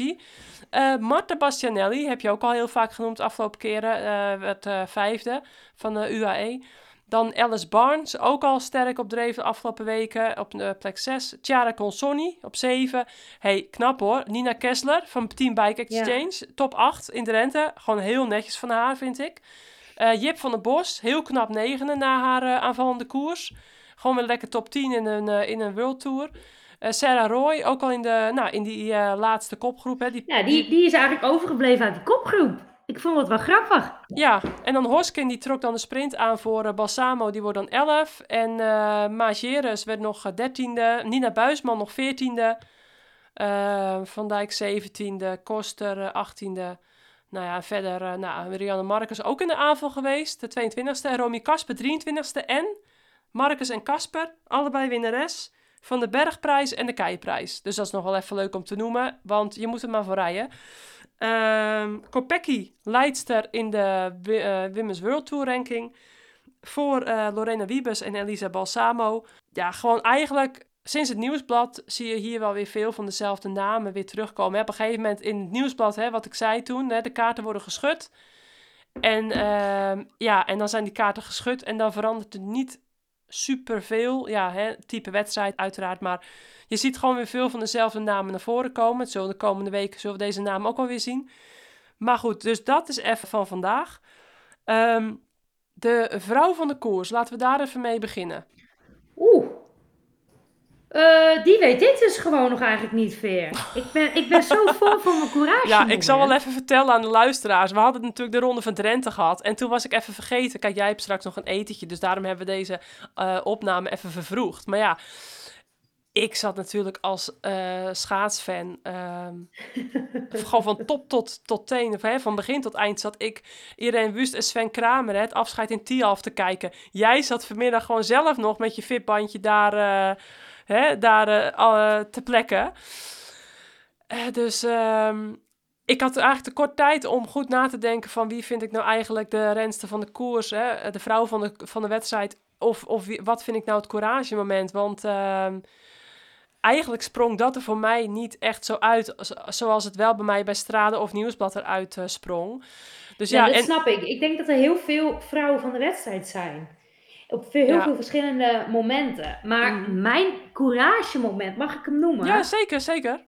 Eh Marta Bastianelli, heb je ook al heel vaak genoemd afgelopen keren. eh werd eh, vijfde van de UAE. Dan Alice Barnes, ook al sterk op dreef de afgelopen weken op eh, plek 6. Chiara Consoni op 7. Hey, knap hoor. Nina Kessler van Team Bike Exchange, top 8 in de rente. Gewoon heel netjes van haar, vind ik. Eh, Jip van der Bos, heel knap negende na haar eh, aanvallende koers. Gewoon weer lekker top 10 in een, in een World Tour. Sarah Roy, ook al in, de, nou, in die laatste kopgroep. Hè, die, Ja, die, die is eigenlijk overgebleven uit die kopgroep. Ik vond het wel grappig. Ja, en dan Hoskin die trok dan de sprint aan voor eh, Balsamo, die wordt dan 11. En eh Mageres werd nog eh, 13e. Nina Buisman nog 14e. Eh, Van Dijk 17e. Koster eh, 18e. Nou ja, verder, eh nou, Rianne Marcus ook in de aanval geweest, de 22e. En Romy Kasper 23e. En Marcus en Kasper, allebei winnares van de Bergprijs en de Keiprijs. Dus dat is nog wel even leuk om te noemen, want je moet er maar voor rijden. Ehm Kopecky, leidster in de eh, Women's World Tour ranking. Voor eh, Lorena Wiebes en Elisa Balsamo. Ja, gewoon eigenlijk sinds het nieuwsblad zie je hier wel weer veel van dezelfde namen weer terugkomen. Hè, Op een gegeven moment in het nieuwsblad, hè, wat ik zei toen, hè, de kaarten worden geschud. En, ehm, ja, en dan zijn die kaarten geschud en dan verandert er niet superveel. Ja, hè, type wedstrijd uiteraard, maar je ziet gewoon weer veel van dezelfde namen naar voren komen. Het zullen de komende weken zullen we deze namen ook wel weer zien. Maar goed, dus dat is even van vandaag. Ehm, de vrouw van de koers, laten we daar even mee beginnen. Oeh. Eh, die weet dit dus gewoon nog eigenlijk niet, Veer. Ik ben, ik ben zo vol van mijn courage. Ja, ik zal wel even vertellen aan de luisteraars. We hadden natuurlijk de Ronde van Drenthe gehad. En toen was ik even vergeten. Kijk, jij hebt straks nog een etentje. Dus daarom hebben we deze eh, opname even vervroegd. Maar ja, ik zat natuurlijk als eh, schaatsfan. ehm, gewoon van top tot, tot teen. Of, hè, van begin tot eind zat ik Irene Wust en Sven Kramer. Hè, het afscheid in Tialf te kijken. Jij zat vanmiddag gewoon zelf nog met je fitbandje daar, hè, daar eh, eh, te plekken. dus ehm, ik had eigenlijk te kort tijd om goed na te denken van wie vind ik nou eigenlijk de renster van de koers, hè? de vrouw van de, van de wedstrijd. Of, of wie, wat vind ik nou het couragemoment? Want ehm, eigenlijk sprong dat er voor mij niet echt zo uit zoals het wel bij mij bij Strade of Nieuwsblad eruit uh, sprong. Dus ja, ja dat snap ik. Ik denk dat er heel veel vrouwen van de wedstrijd zijn. Op veel, heel veel verschillende momenten. Maar mm. mijn courage-moment, mag ik hem noemen? Ja, zeker, zeker.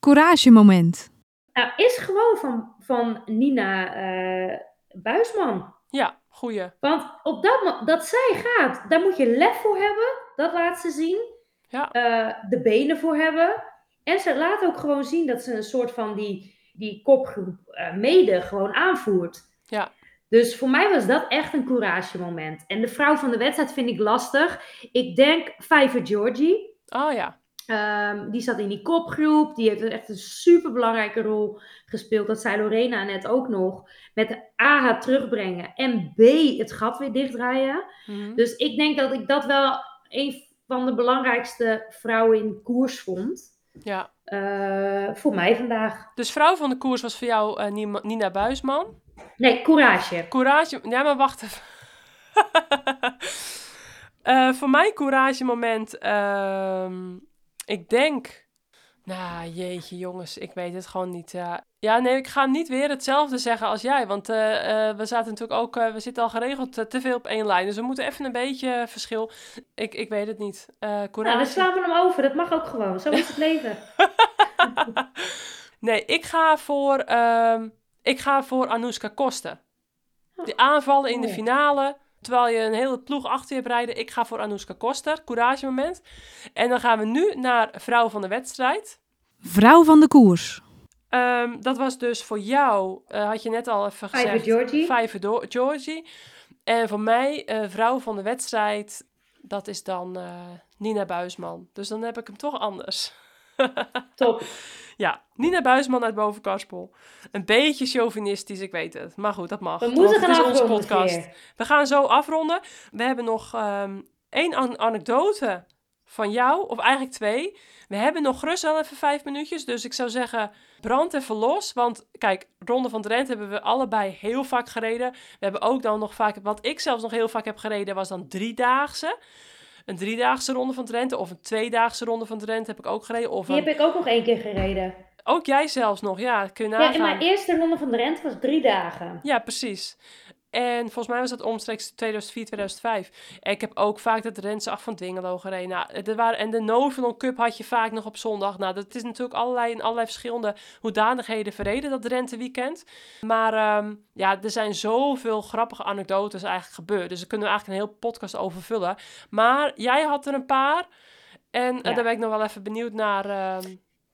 Courage-moment. Nou, is gewoon van, van Nina uh, Buisman. Ja, goeie. Want op dat, dat zij gaat, daar moet je lef voor hebben. Dat laat ze zien. Ja. Uh, de benen voor hebben. En ze laat ook gewoon zien dat ze een soort van die, die kopgroep uh, mede gewoon aanvoert. Ja. Dus voor mij was dat echt een courage moment. En de vrouw van de wedstrijd vind ik lastig. Ik denk Vijver Georgie. Oh ja. Um, die zat in die kopgroep. Die heeft echt een super belangrijke rol gespeeld. Dat zei Lorena net ook nog. Met de A het terugbrengen en B het gat weer dichtdraaien. Mm Dus ik denk dat ik dat wel een van de belangrijkste vrouwen in koers vond. Ja. Uh, voor mij vandaag. Dus vrouw van de koers was voor jou uh, Nina Buisman? Nee, Courage. Courage, ja maar wacht even. uh, voor mij courage moment, ehm, ik denk... Nou, jeetje jongens, ik weet het gewoon niet. Ja, ja nee, ik ga niet weer hetzelfde zeggen als jij. Want uh, uh, we zaten natuurlijk ook, we zitten al geregeld te veel op één lijn. Dus we moeten even een beetje verschil. Ik, ik weet het niet. courage. Nou, dan slaan we hem over. Dat mag ook gewoon. Zo is het leven. nee, ik ga voor... Ehm, ik ga voor Anouska Kosten. Oh. Die aanvallen in de oh. finale, terwijl je een hele ploeg achter je hebt rijden. Ik ga voor Anouska Koster, courage moment. En dan gaan we nu naar vrouw van de wedstrijd. Vrouw van de koers. Um, dat was dus voor jou, uh, had je net al even gezegd. Vijver Georgie. Vijver Georgie. En voor mij, uh, vrouw van de wedstrijd, dat is dan uh, Nina Buisman. Dus dan heb ik hem toch anders. Top. Ja, Nina Buisman uit Bovenkarspel. Een beetje chauvinistisch, ik weet het. Maar goed, dat mag. We moeten gaan het is onze podcast. We gaan zo afronden. We hebben nog um, één an anekdote van jou, of eigenlijk twee. We hebben nog gerust wel even vijf minuutjes. Dus ik zou zeggen, brand even los. Want kijk, Ronde van Drenthe hebben we allebei heel vaak gereden. We hebben ook dan nog vaak, wat ik zelfs nog heel vaak heb gereden, was dan driedaagse een driedaagse ronde van Drenthe of een tweedaagse ronde van Drenthe heb ik ook gereden. Of Die heb ik ook nog één keer gereden. Ook jij zelfs nog, ja. Kun je nagaan. Ja, en mijn eerste ronde van Drenthe was drie dagen. Ja, precies. En volgens mij was dat omstreeks 2004, 2005. En ik heb ook vaak dat Rens af van Dwingelo gereden. Nou, er waren, en de Novelon Cup had je vaak nog op zondag. Nou, dat is natuurlijk allerlei, in allerlei verschillende hoedanigheden verreden, dat Drenthe weekend. Maar ehm, ja, er zijn zoveel grappige anekdotes eigenlijk gebeurd. Dus daar kunnen we eigenlijk een heel podcast over vullen. Maar jij had er een paar. En eh, daar ben ik nog wel even benieuwd naar... Uh,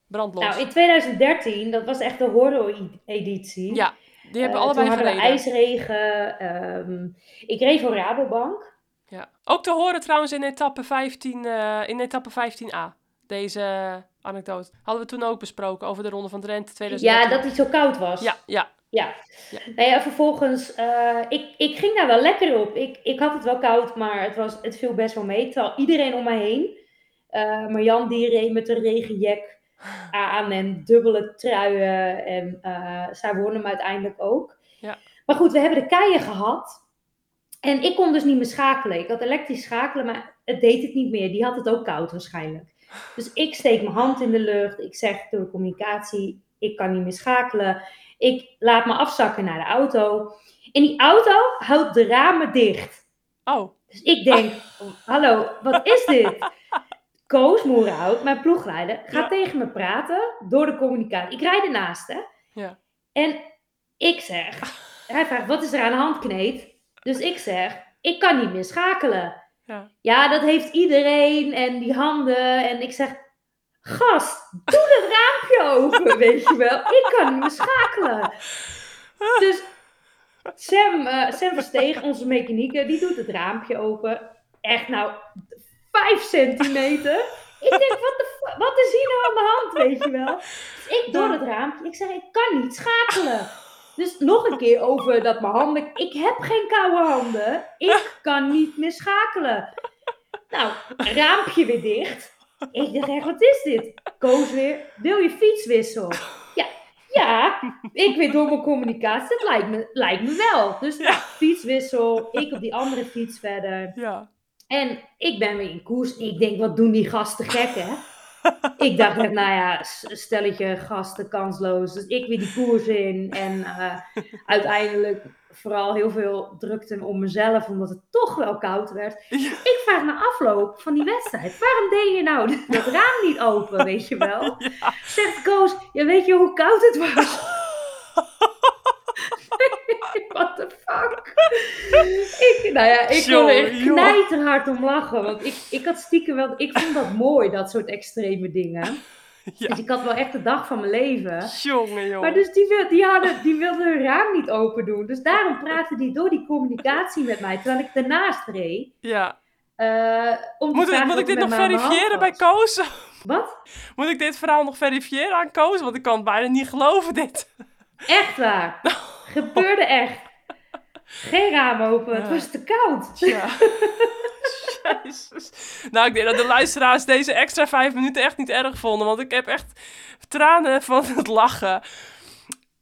brandlos. Nou, in 2013, dat was echt de horror-editie. Ja. Die hebben uh, allebei toen gereden. ijsregen. Um, ik reed voor Rabobank. Ja. Ook te horen trouwens in etappe, 15, uh, in etappe 15a. Deze anekdote. Hadden we toen ook besproken over de Ronde van Drenthe 2013. Ja, dat het zo koud was. Ja, ja. Ja. ja. Nou ja, vervolgens, uh, ik, ik ging daar wel lekker op. Ik, ik had het wel koud, maar het, was, het viel best wel mee. Terwijl iedereen om mij heen. Uh, Marjan die reed met een regenjack aan en dubbele truien. En uh, zij wonnen hem uiteindelijk ook. Ja. Maar goed, we hebben de keien gehad. En ik kon dus niet meer schakelen. Ik had elektrisch schakelen, maar het deed het niet meer. Die had het ook koud waarschijnlijk. Dus ik steek mijn hand in de lucht. Ik zeg door de communicatie, ik kan niet meer schakelen. Ik laat me afzakken naar de auto. En die auto houdt de ramen dicht. Oh. Dus ik denk, hallo, wat is dit? Koos Moerhout, mijn ploegleider, gaat tegen me praten door de communicatie. Ik rijd ernaast, hè. Ja. En ik zeg, hij vraagt, wat is er aan de hand, Kneet? Dus ik zeg, ik kan niet meer schakelen. Ja. ja, dat heeft iedereen en die handen. En ik zeg, gast, doe het raampje open, weet je wel. Ik kan niet meer schakelen. Dus Sam, uh, Sam Versteeg, onze mechanieker, die doet het raampje open. Echt nou, 5 centimeter. Ik denk, wat, de wat is hier nou aan de hand, weet je wel? Dus ik door het raampje. Ik zeg, ik kan niet schakelen. Dus nog een keer over dat mijn handen... Ik heb geen koude handen. Ik kan niet meer schakelen. Nou, raampje weer dicht. Ik dacht echt, wat is dit? Koos weer, wil je fietswissel? Ja, ja, ik weet door mijn communicatie, dat lijkt me, lijkt me wel. Dus Ja. fietswissel, ik op die andere fiets verder. Ja. En ik ben weer in koers. Ik denk, wat doen die gasten gek, hè? Ik dacht, nou ja, stelletje gasten kansloos. Dus ik weer die koers in. En eh, uiteindelijk vooral heel veel drukte om mezelf, omdat het toch wel koud werd. Ja. Ik vraag na afloop van die wedstrijd, waarom deed je nou dat raam niet open, weet je wel? Ja. Zegt Koos, ja, weet je hoe koud het was? Fuck? Ik, nou ja, ik kon er knijterhard om lachen. Want ik, ik had stiekem wel... Ik vond dat mooi, dat soort extreme dingen. Ja. Dus ik had wel echt de dag van mijn leven. Jongen, joh. Maar dus die, wil- die, hadden, die wilden hun raam niet open doen. Dus daarom praatte die door die communicatie met mij, terwijl ik ernaast reed. Ja. eh, om Moet ik, moet dit nog verifiëren bij. Koos? Wat? Moet ik dit verhaal nog verifiëren aan Koos? Want ik kan het bijna niet geloven, dit. Echt waar. Gebeurde echt. Geen raam open, het was te koud. Ja. Jezus. Nou, ik denk dat de luisteraars deze extra vijf minuten echt niet erg vonden. Want ik heb echt tranen van het lachen.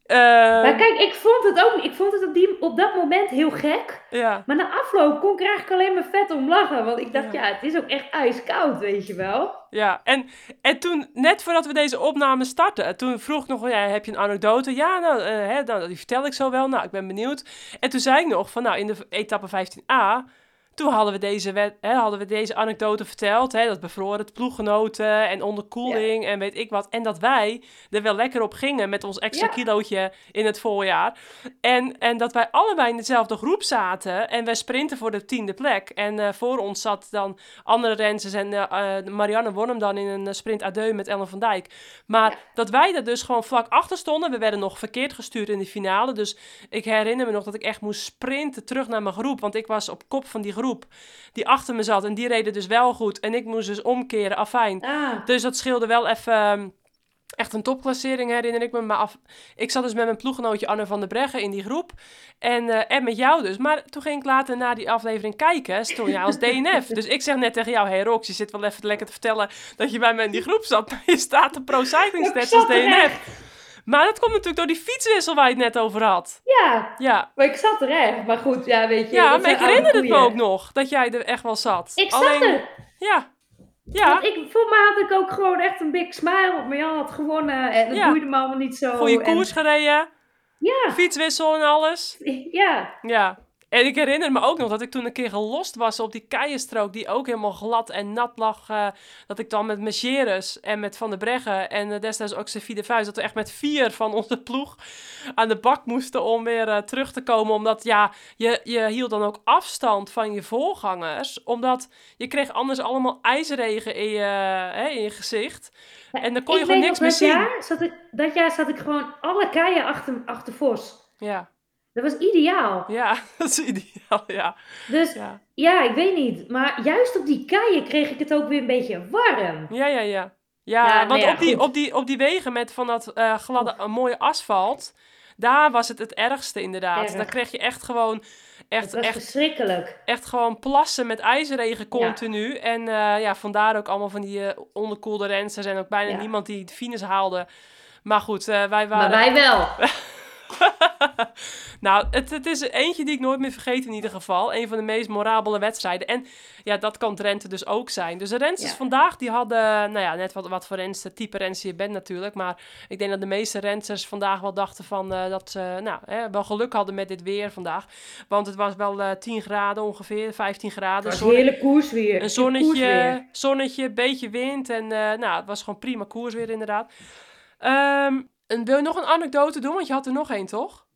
Eh, Maar kijk, ik vond het ook Ik vond het op, die, op dat moment heel gek. ja. Maar na afloop kon ik er eigenlijk alleen maar vet om lachen. Want ik dacht, Ja. ja, het is ook echt ijskoud, weet je wel. Ja, en, en toen, net voordat we deze opname startten, toen vroeg ik nog, ja, heb je een anekdote? Ja, nou, eh, hè, nou, die vertel ik zo wel. Nou, ik ben benieuwd. En toen zei ik nog van, nou, in de etappe 15a, toen hadden we deze, wet, hè, hadden we deze anekdote verteld. Hè, dat bevroren het ploeggenoten en onderkoeling en weet ik wat. En dat wij er wel lekker op gingen met ons extra Ja. kilootje in het voorjaar. En, en dat wij allebei in dezelfde groep zaten en wij sprinten voor de tiende plek. En eh, voor ons zat dan andere rensters en eh, eh, Marianne won hem dan in een sprint à deux met Ellen van Dijk. Maar Ja. dat wij er dus gewoon vlak achter stonden. We werden nog verkeerd gestuurd in de finale. Dus ik herinner me nog dat ik echt moest sprinten terug naar mijn groep. Want ik was op kop van die groep die achter me zat. En die reden dus wel goed. En ik moest dus omkeren, afijn. Ah, Dus dat scheelde wel even... ehm, Echt een topklassering herinner ik me. Maar af, ik zat dus met mijn ploeggenootje Anne van der Breggen in die groep. En, eh, en met jou dus. Maar toen ging ik later naar die aflevering kijken. Stond jij als DNF. dus ik zeg net tegen jou: Hey Rox, je zit wel even lekker te vertellen dat je bij mij in die groep zat. Maar je staat de Pro Cycling Ik Stats als DNF. Maar dat komt natuurlijk door die fietswissel waar je het net over had. ja, Ja, maar ik zat er echt. Maar goed, ja, weet je. ja dat maar ik herinner het me ook nog dat jij er echt wel zat. Ik zat er. Ja, ja. Want ik, voor mij had ik ook gewoon echt een big smile op. Marjan had gewonnen en het Ja. boeide me allemaal niet zo. Goede en- koers gereden, Ja, fietswissel en alles. ja. Ja. En ik herinner me ook nog dat ik toen een keer gelost was op die keienstrook die ook helemaal glad en nat lag. eh, dat ik dan met Merceres en met Van der Breggen en eh, destijds ook Sophie de Vuist, dat we echt met vier van onze ploeg aan de bak moesten om weer eh, terug te komen. Omdat ja, je, je hield dan ook afstand van je voorgangers, omdat je kreeg anders allemaal ijsregen in je, hè, in je gezicht. En dan kon je gewoon niks meer dat zien. Jaar zat ik, dat jaar zat ik gewoon alle keien achter, achter Vos. Ja, Dat was ideaal. ja, dat is ideaal, ja. Dus ja. ja. ik weet niet. Maar juist op die keien kreeg ik het ook weer een beetje warm. Ja, ja, ja. Ja, Ja, nou want ja, op, die, goed. op, die, op die wegen met van dat eh, gladde, eh, mooie asfalt, daar was het het ergste inderdaad. Erg. Daar kreeg je echt gewoon, echt, Het was echt, verschrikkelijk. echt gewoon plassen met ijzerregen continu. En eh, ja, vandaar ook allemaal van die eh, onderkoelde rensters en ook bijna Ja. niemand die de fines haalde. Maar goed, eh, wij Maar waren... wij wel. nou, het, het is eentje die ik nooit meer vergeet in ieder geval. Een van de meest morabele wedstrijden. En ja, dat kan Drenthe dus ook zijn. Dus de rensters Ja. vandaag, die hadden, nou ja, net wat, wat voor renster, type renster je bent natuurlijk. Maar ik denk dat de meeste rensters vandaag wel dachten van, eh, dat ze, nou, hè, wel geluk hadden met dit weer vandaag. Want het was wel eh 10 graden ongeveer, 15 graden. Het was Zonne- heerlijk koersweer. een Koersweer. zonnetje, zonnetje, beetje wind. En eh, nou, het was gewoon prima koers weer inderdaad. Ehm, en wil je nog een anekdote doen? Want je had er nog één, toch?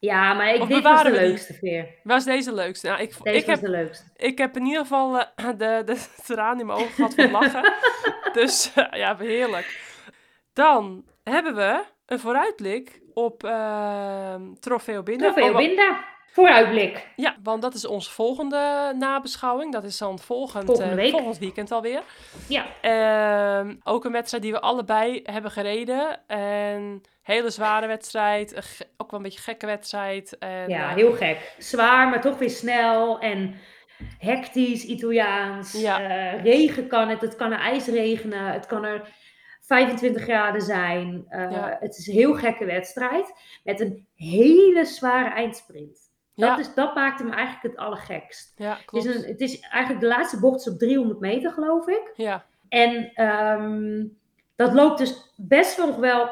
Ja, maar ik, Of dit was de leukste veer. Was deze de leukste? Nou, ik, Deze ik, was heb, de leukste. ik heb in ieder geval eh, de, de traan in mijn ogen gehad van lachen. dus eh, ja, heerlijk. Dan hebben we een vooruitblik op ehm Trofeo Binnen. Trofeo Oh, Binda. Vooruitblik. Ja, want dat is onze volgende nabeschouwing. Dat is dan volgend, Volgende eh, volgend weekend alweer. Ja. Ehm, ook een wedstrijd die we allebei hebben gereden. En hele zware wedstrijd. ook wel een beetje gekke wedstrijd. En, Ja, eh, heel gek. Zwaar, maar toch weer snel. En hectisch Italiaans. Uh, regen kan het, het kan er ijs regenen, het kan er 25 graden zijn. Het is een heel gekke wedstrijd met een hele zware eindsprint. Dat, is, dat maakt hem eigenlijk het allergekst. Ja, klopt. Het is, een, het is eigenlijk de laatste bocht is op 300 meter, geloof ik. Ja. En um, dat loopt dus best wel nog wel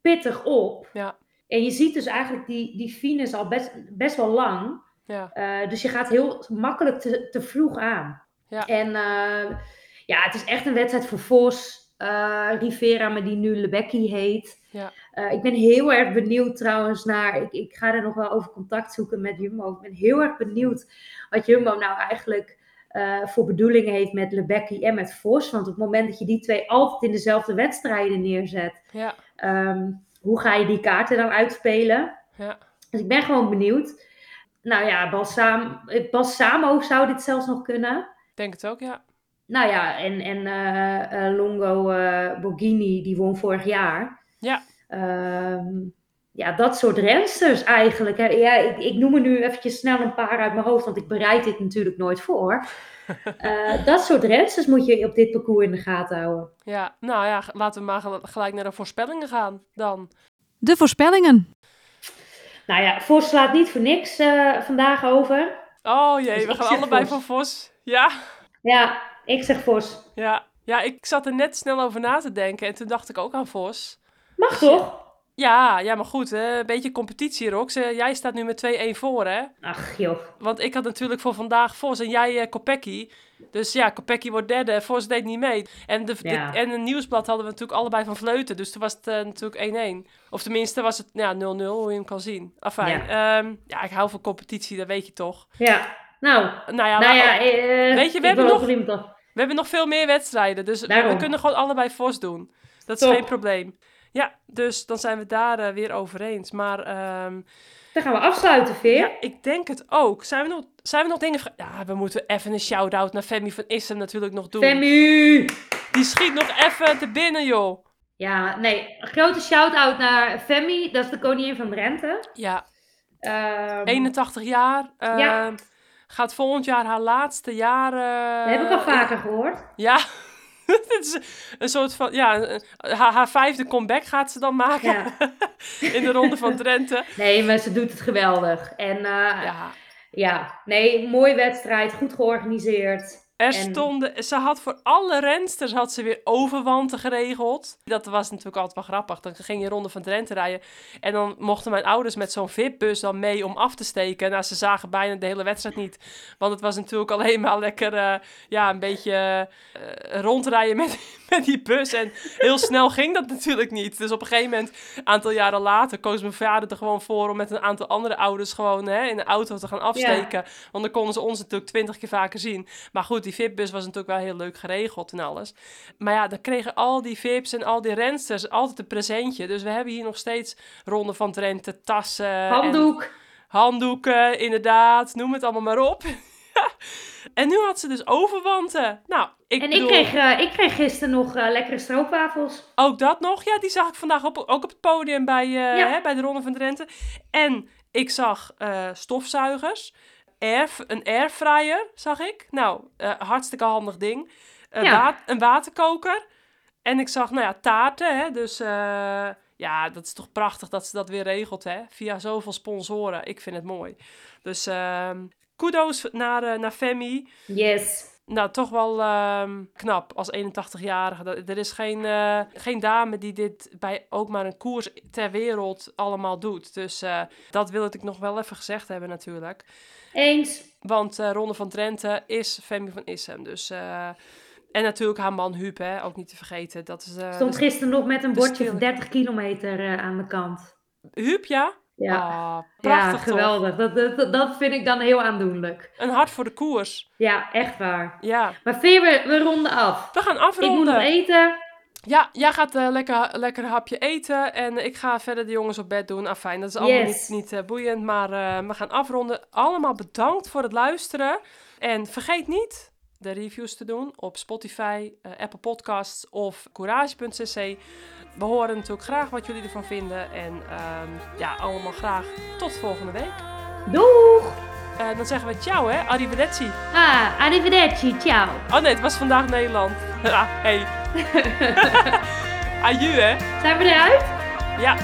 pittig op. Ja. En je ziet dus eigenlijk die, die fines al best, best wel lang. Ja. Uh, dus je gaat heel makkelijk te, te vroeg aan. Ja. En uh, ja, het is echt een wedstrijd voor Vos. Uh, Rivera, maar die nu Lebecki heet. Ja. ik ben heel erg benieuwd trouwens naar. Ik, ik ga er nog wel over contact zoeken met Jumbo. Ik ben heel erg benieuwd wat Jumbo nou eigenlijk uh, voor bedoelingen heeft met Lebecki en met Vos. Want op het moment dat je die twee altijd in dezelfde wedstrijden neerzet, ja. um, hoe ga je die kaarten dan uitspelen? Ja. Dus ik ben gewoon benieuwd. Nou ja, Balsam, Balsamo zou dit zelfs nog kunnen. Ik denk het ook, ja. Nou ja, en, en uh, uh, Longo Borghini, die won vorig jaar. Ja. Um, ja, dat soort rensters eigenlijk. Hè. Ja, ik, ik noem er nu eventjes snel een paar uit mijn hoofd, want ik bereid dit natuurlijk nooit voor. Uh, dat soort rensters moet je op dit parcours in de gaten houden. Ja, nou ja, laten we maar gelijk naar de voorspellingen gaan dan. De voorspellingen. Nou ja, Vos slaat niet voor niks uh, vandaag over. Oh jee, dus we gaan allebei Vos. van Vos. Ja? Ja, ik zeg Vos. Ja. ja, ik zat er net snel over na te denken en toen dacht ik ook aan Vos. Mag toch? Ja, ja, maar goed, hè? een beetje competitie, Rox. Jij staat nu met 2-1 voor, hè? Ach, joh. Want ik had natuurlijk voor vandaag Vos en jij uh, Kopecky. Dus ja, Kopecky wordt derde, Vos deed niet mee. En, de, Ja. de- en een nieuwsblad hadden we natuurlijk allebei van Vleuten. Dus toen was het eh, natuurlijk 1-1. Of tenminste was het ja, 0-0, hoe je hem kan zien. Afijn, ja. ja, ik hou van competitie, dat weet je toch. Ja, nou, Nou ja, nou ja, eh, Weet je, we hebben nog- we hebben nog veel meer wedstrijden. Dus Daarom. we kunnen gewoon allebei Vos doen. Dat is Top. geen probleem. Ja, dus dan zijn we daar eh, weer over eens. Maar ehm, Dan gaan we afsluiten, Veer. Ja, ik denk het ook. Zijn we nog, zijn we nog dingen... Ja, we moeten even een shout-out naar Femi van Issen natuurlijk nog doen. Femu! Die schiet nog even te binnen, joh. Ja, nee, een grote shout-out naar Femi, dat is de koningin van Drenthe. Ja, Ehm, 81 jaar. eh, Ja. Gaat volgend jaar haar laatste jaren... dat heb ik al vaker gehoord. Ja, het is een soort van... Ja, haar, haar vijfde comeback gaat ze dan maken Ja. in de ronde van Drenthe. Nee, maar ze doet het geweldig. En eh, ja. Ja, nee, mooie wedstrijd, goed georganiseerd. Er En- stonden, ze had voor alle rensters had ze weer overwanten geregeld. Dat was natuurlijk altijd wel grappig. Dan ging je ronde van Drenthe rijden. En dan mochten mijn ouders met zo'n VIP-bus dan mee om af te steken. Nou, ze zagen bijna de hele wedstrijd niet. Want het was natuurlijk alleen maar lekker, eh, ja, een beetje eh, rondrijden met, met die bus. En heel snel ging dat natuurlijk niet. Dus op een gegeven moment, een aantal jaren later, koos mijn vader er gewoon voor om met een aantal andere ouders gewoon hè, in de auto te gaan afsteken. Want dan konden ze ons natuurlijk twintig keer vaker zien. Maar goed, die VIP-bus was natuurlijk wel heel leuk geregeld en alles. Maar ja, dan kregen al die VIP's en al die rensters altijd een presentje. Dus we hebben hier nog steeds Ronde van Drenthe, tassen. en Handdoek. handdoeken, inderdaad. Noem het allemaal maar op. en nu had ze dus overwanten. Nou, ik En bedoel, ik kreeg, eh, ik kreeg gisteren nog eh, lekkere stroopwafels. ook dat nog. Ja, die zag ik vandaag op, ook op het podium bij, eh, Ja. hè, bij de Ronde van Drenthe. En ik zag stofzuigers. Air, een airfryer zag ik. Nou, eh, hartstikke handig ding. Eh, Ja. wa- een waterkoker. En ik zag, nou ja, taarten. Hè, dus eh, ja, dat is toch prachtig dat ze dat weer regelt. Hè, via zoveel sponsoren. Ik vind het mooi. Dus ehm kudos naar, naar Femi. Yes. Nou, toch wel ehm, knap als 81-jarige. Dat- Er is geen, geen dame die dit bij ook maar een koers ter wereld allemaal doet. Dus dat wil ik nog wel even gezegd hebben natuurlijk. Eens. Want eh Ronde van Drenthe is Femi van Issem. Dus, eh, en natuurlijk haar man Huub, hè, ook niet te vergeten. Dat is, eh, Stond gisteren nog met een bordje van 30 kilometer aan de kant. Huub, ja? Ja, Ah, prachtig geweldig. Dat, dat, dat vind ik dan heel aandoenlijk. Een hart voor de koers. Ja, echt waar. Ja. Maar Veer, we, we ronden af. We gaan Ik moet afronden. nog eten. Ja, jij gaat eh, lekker, lekker hapje eten en ik ga verder de jongens op bed doen. Afijn, dat is allemaal Yes. niet, niet eh, boeiend, maar eh, we gaan afronden. Allemaal bedankt voor het luisteren. En vergeet niet de reviews te doen op Spotify, Apple Podcasts of courage.cc. We horen natuurlijk graag wat jullie ervan vinden. En ehm, ja, allemaal graag tot volgende week. Doeg! Dan zeggen we ciao, hè? Arrivederci. Ah, arrivederci, ciao. Oh nee, het was vandaag Nederland. ah, hey. Aju, hè? Zijn we eruit? Ja.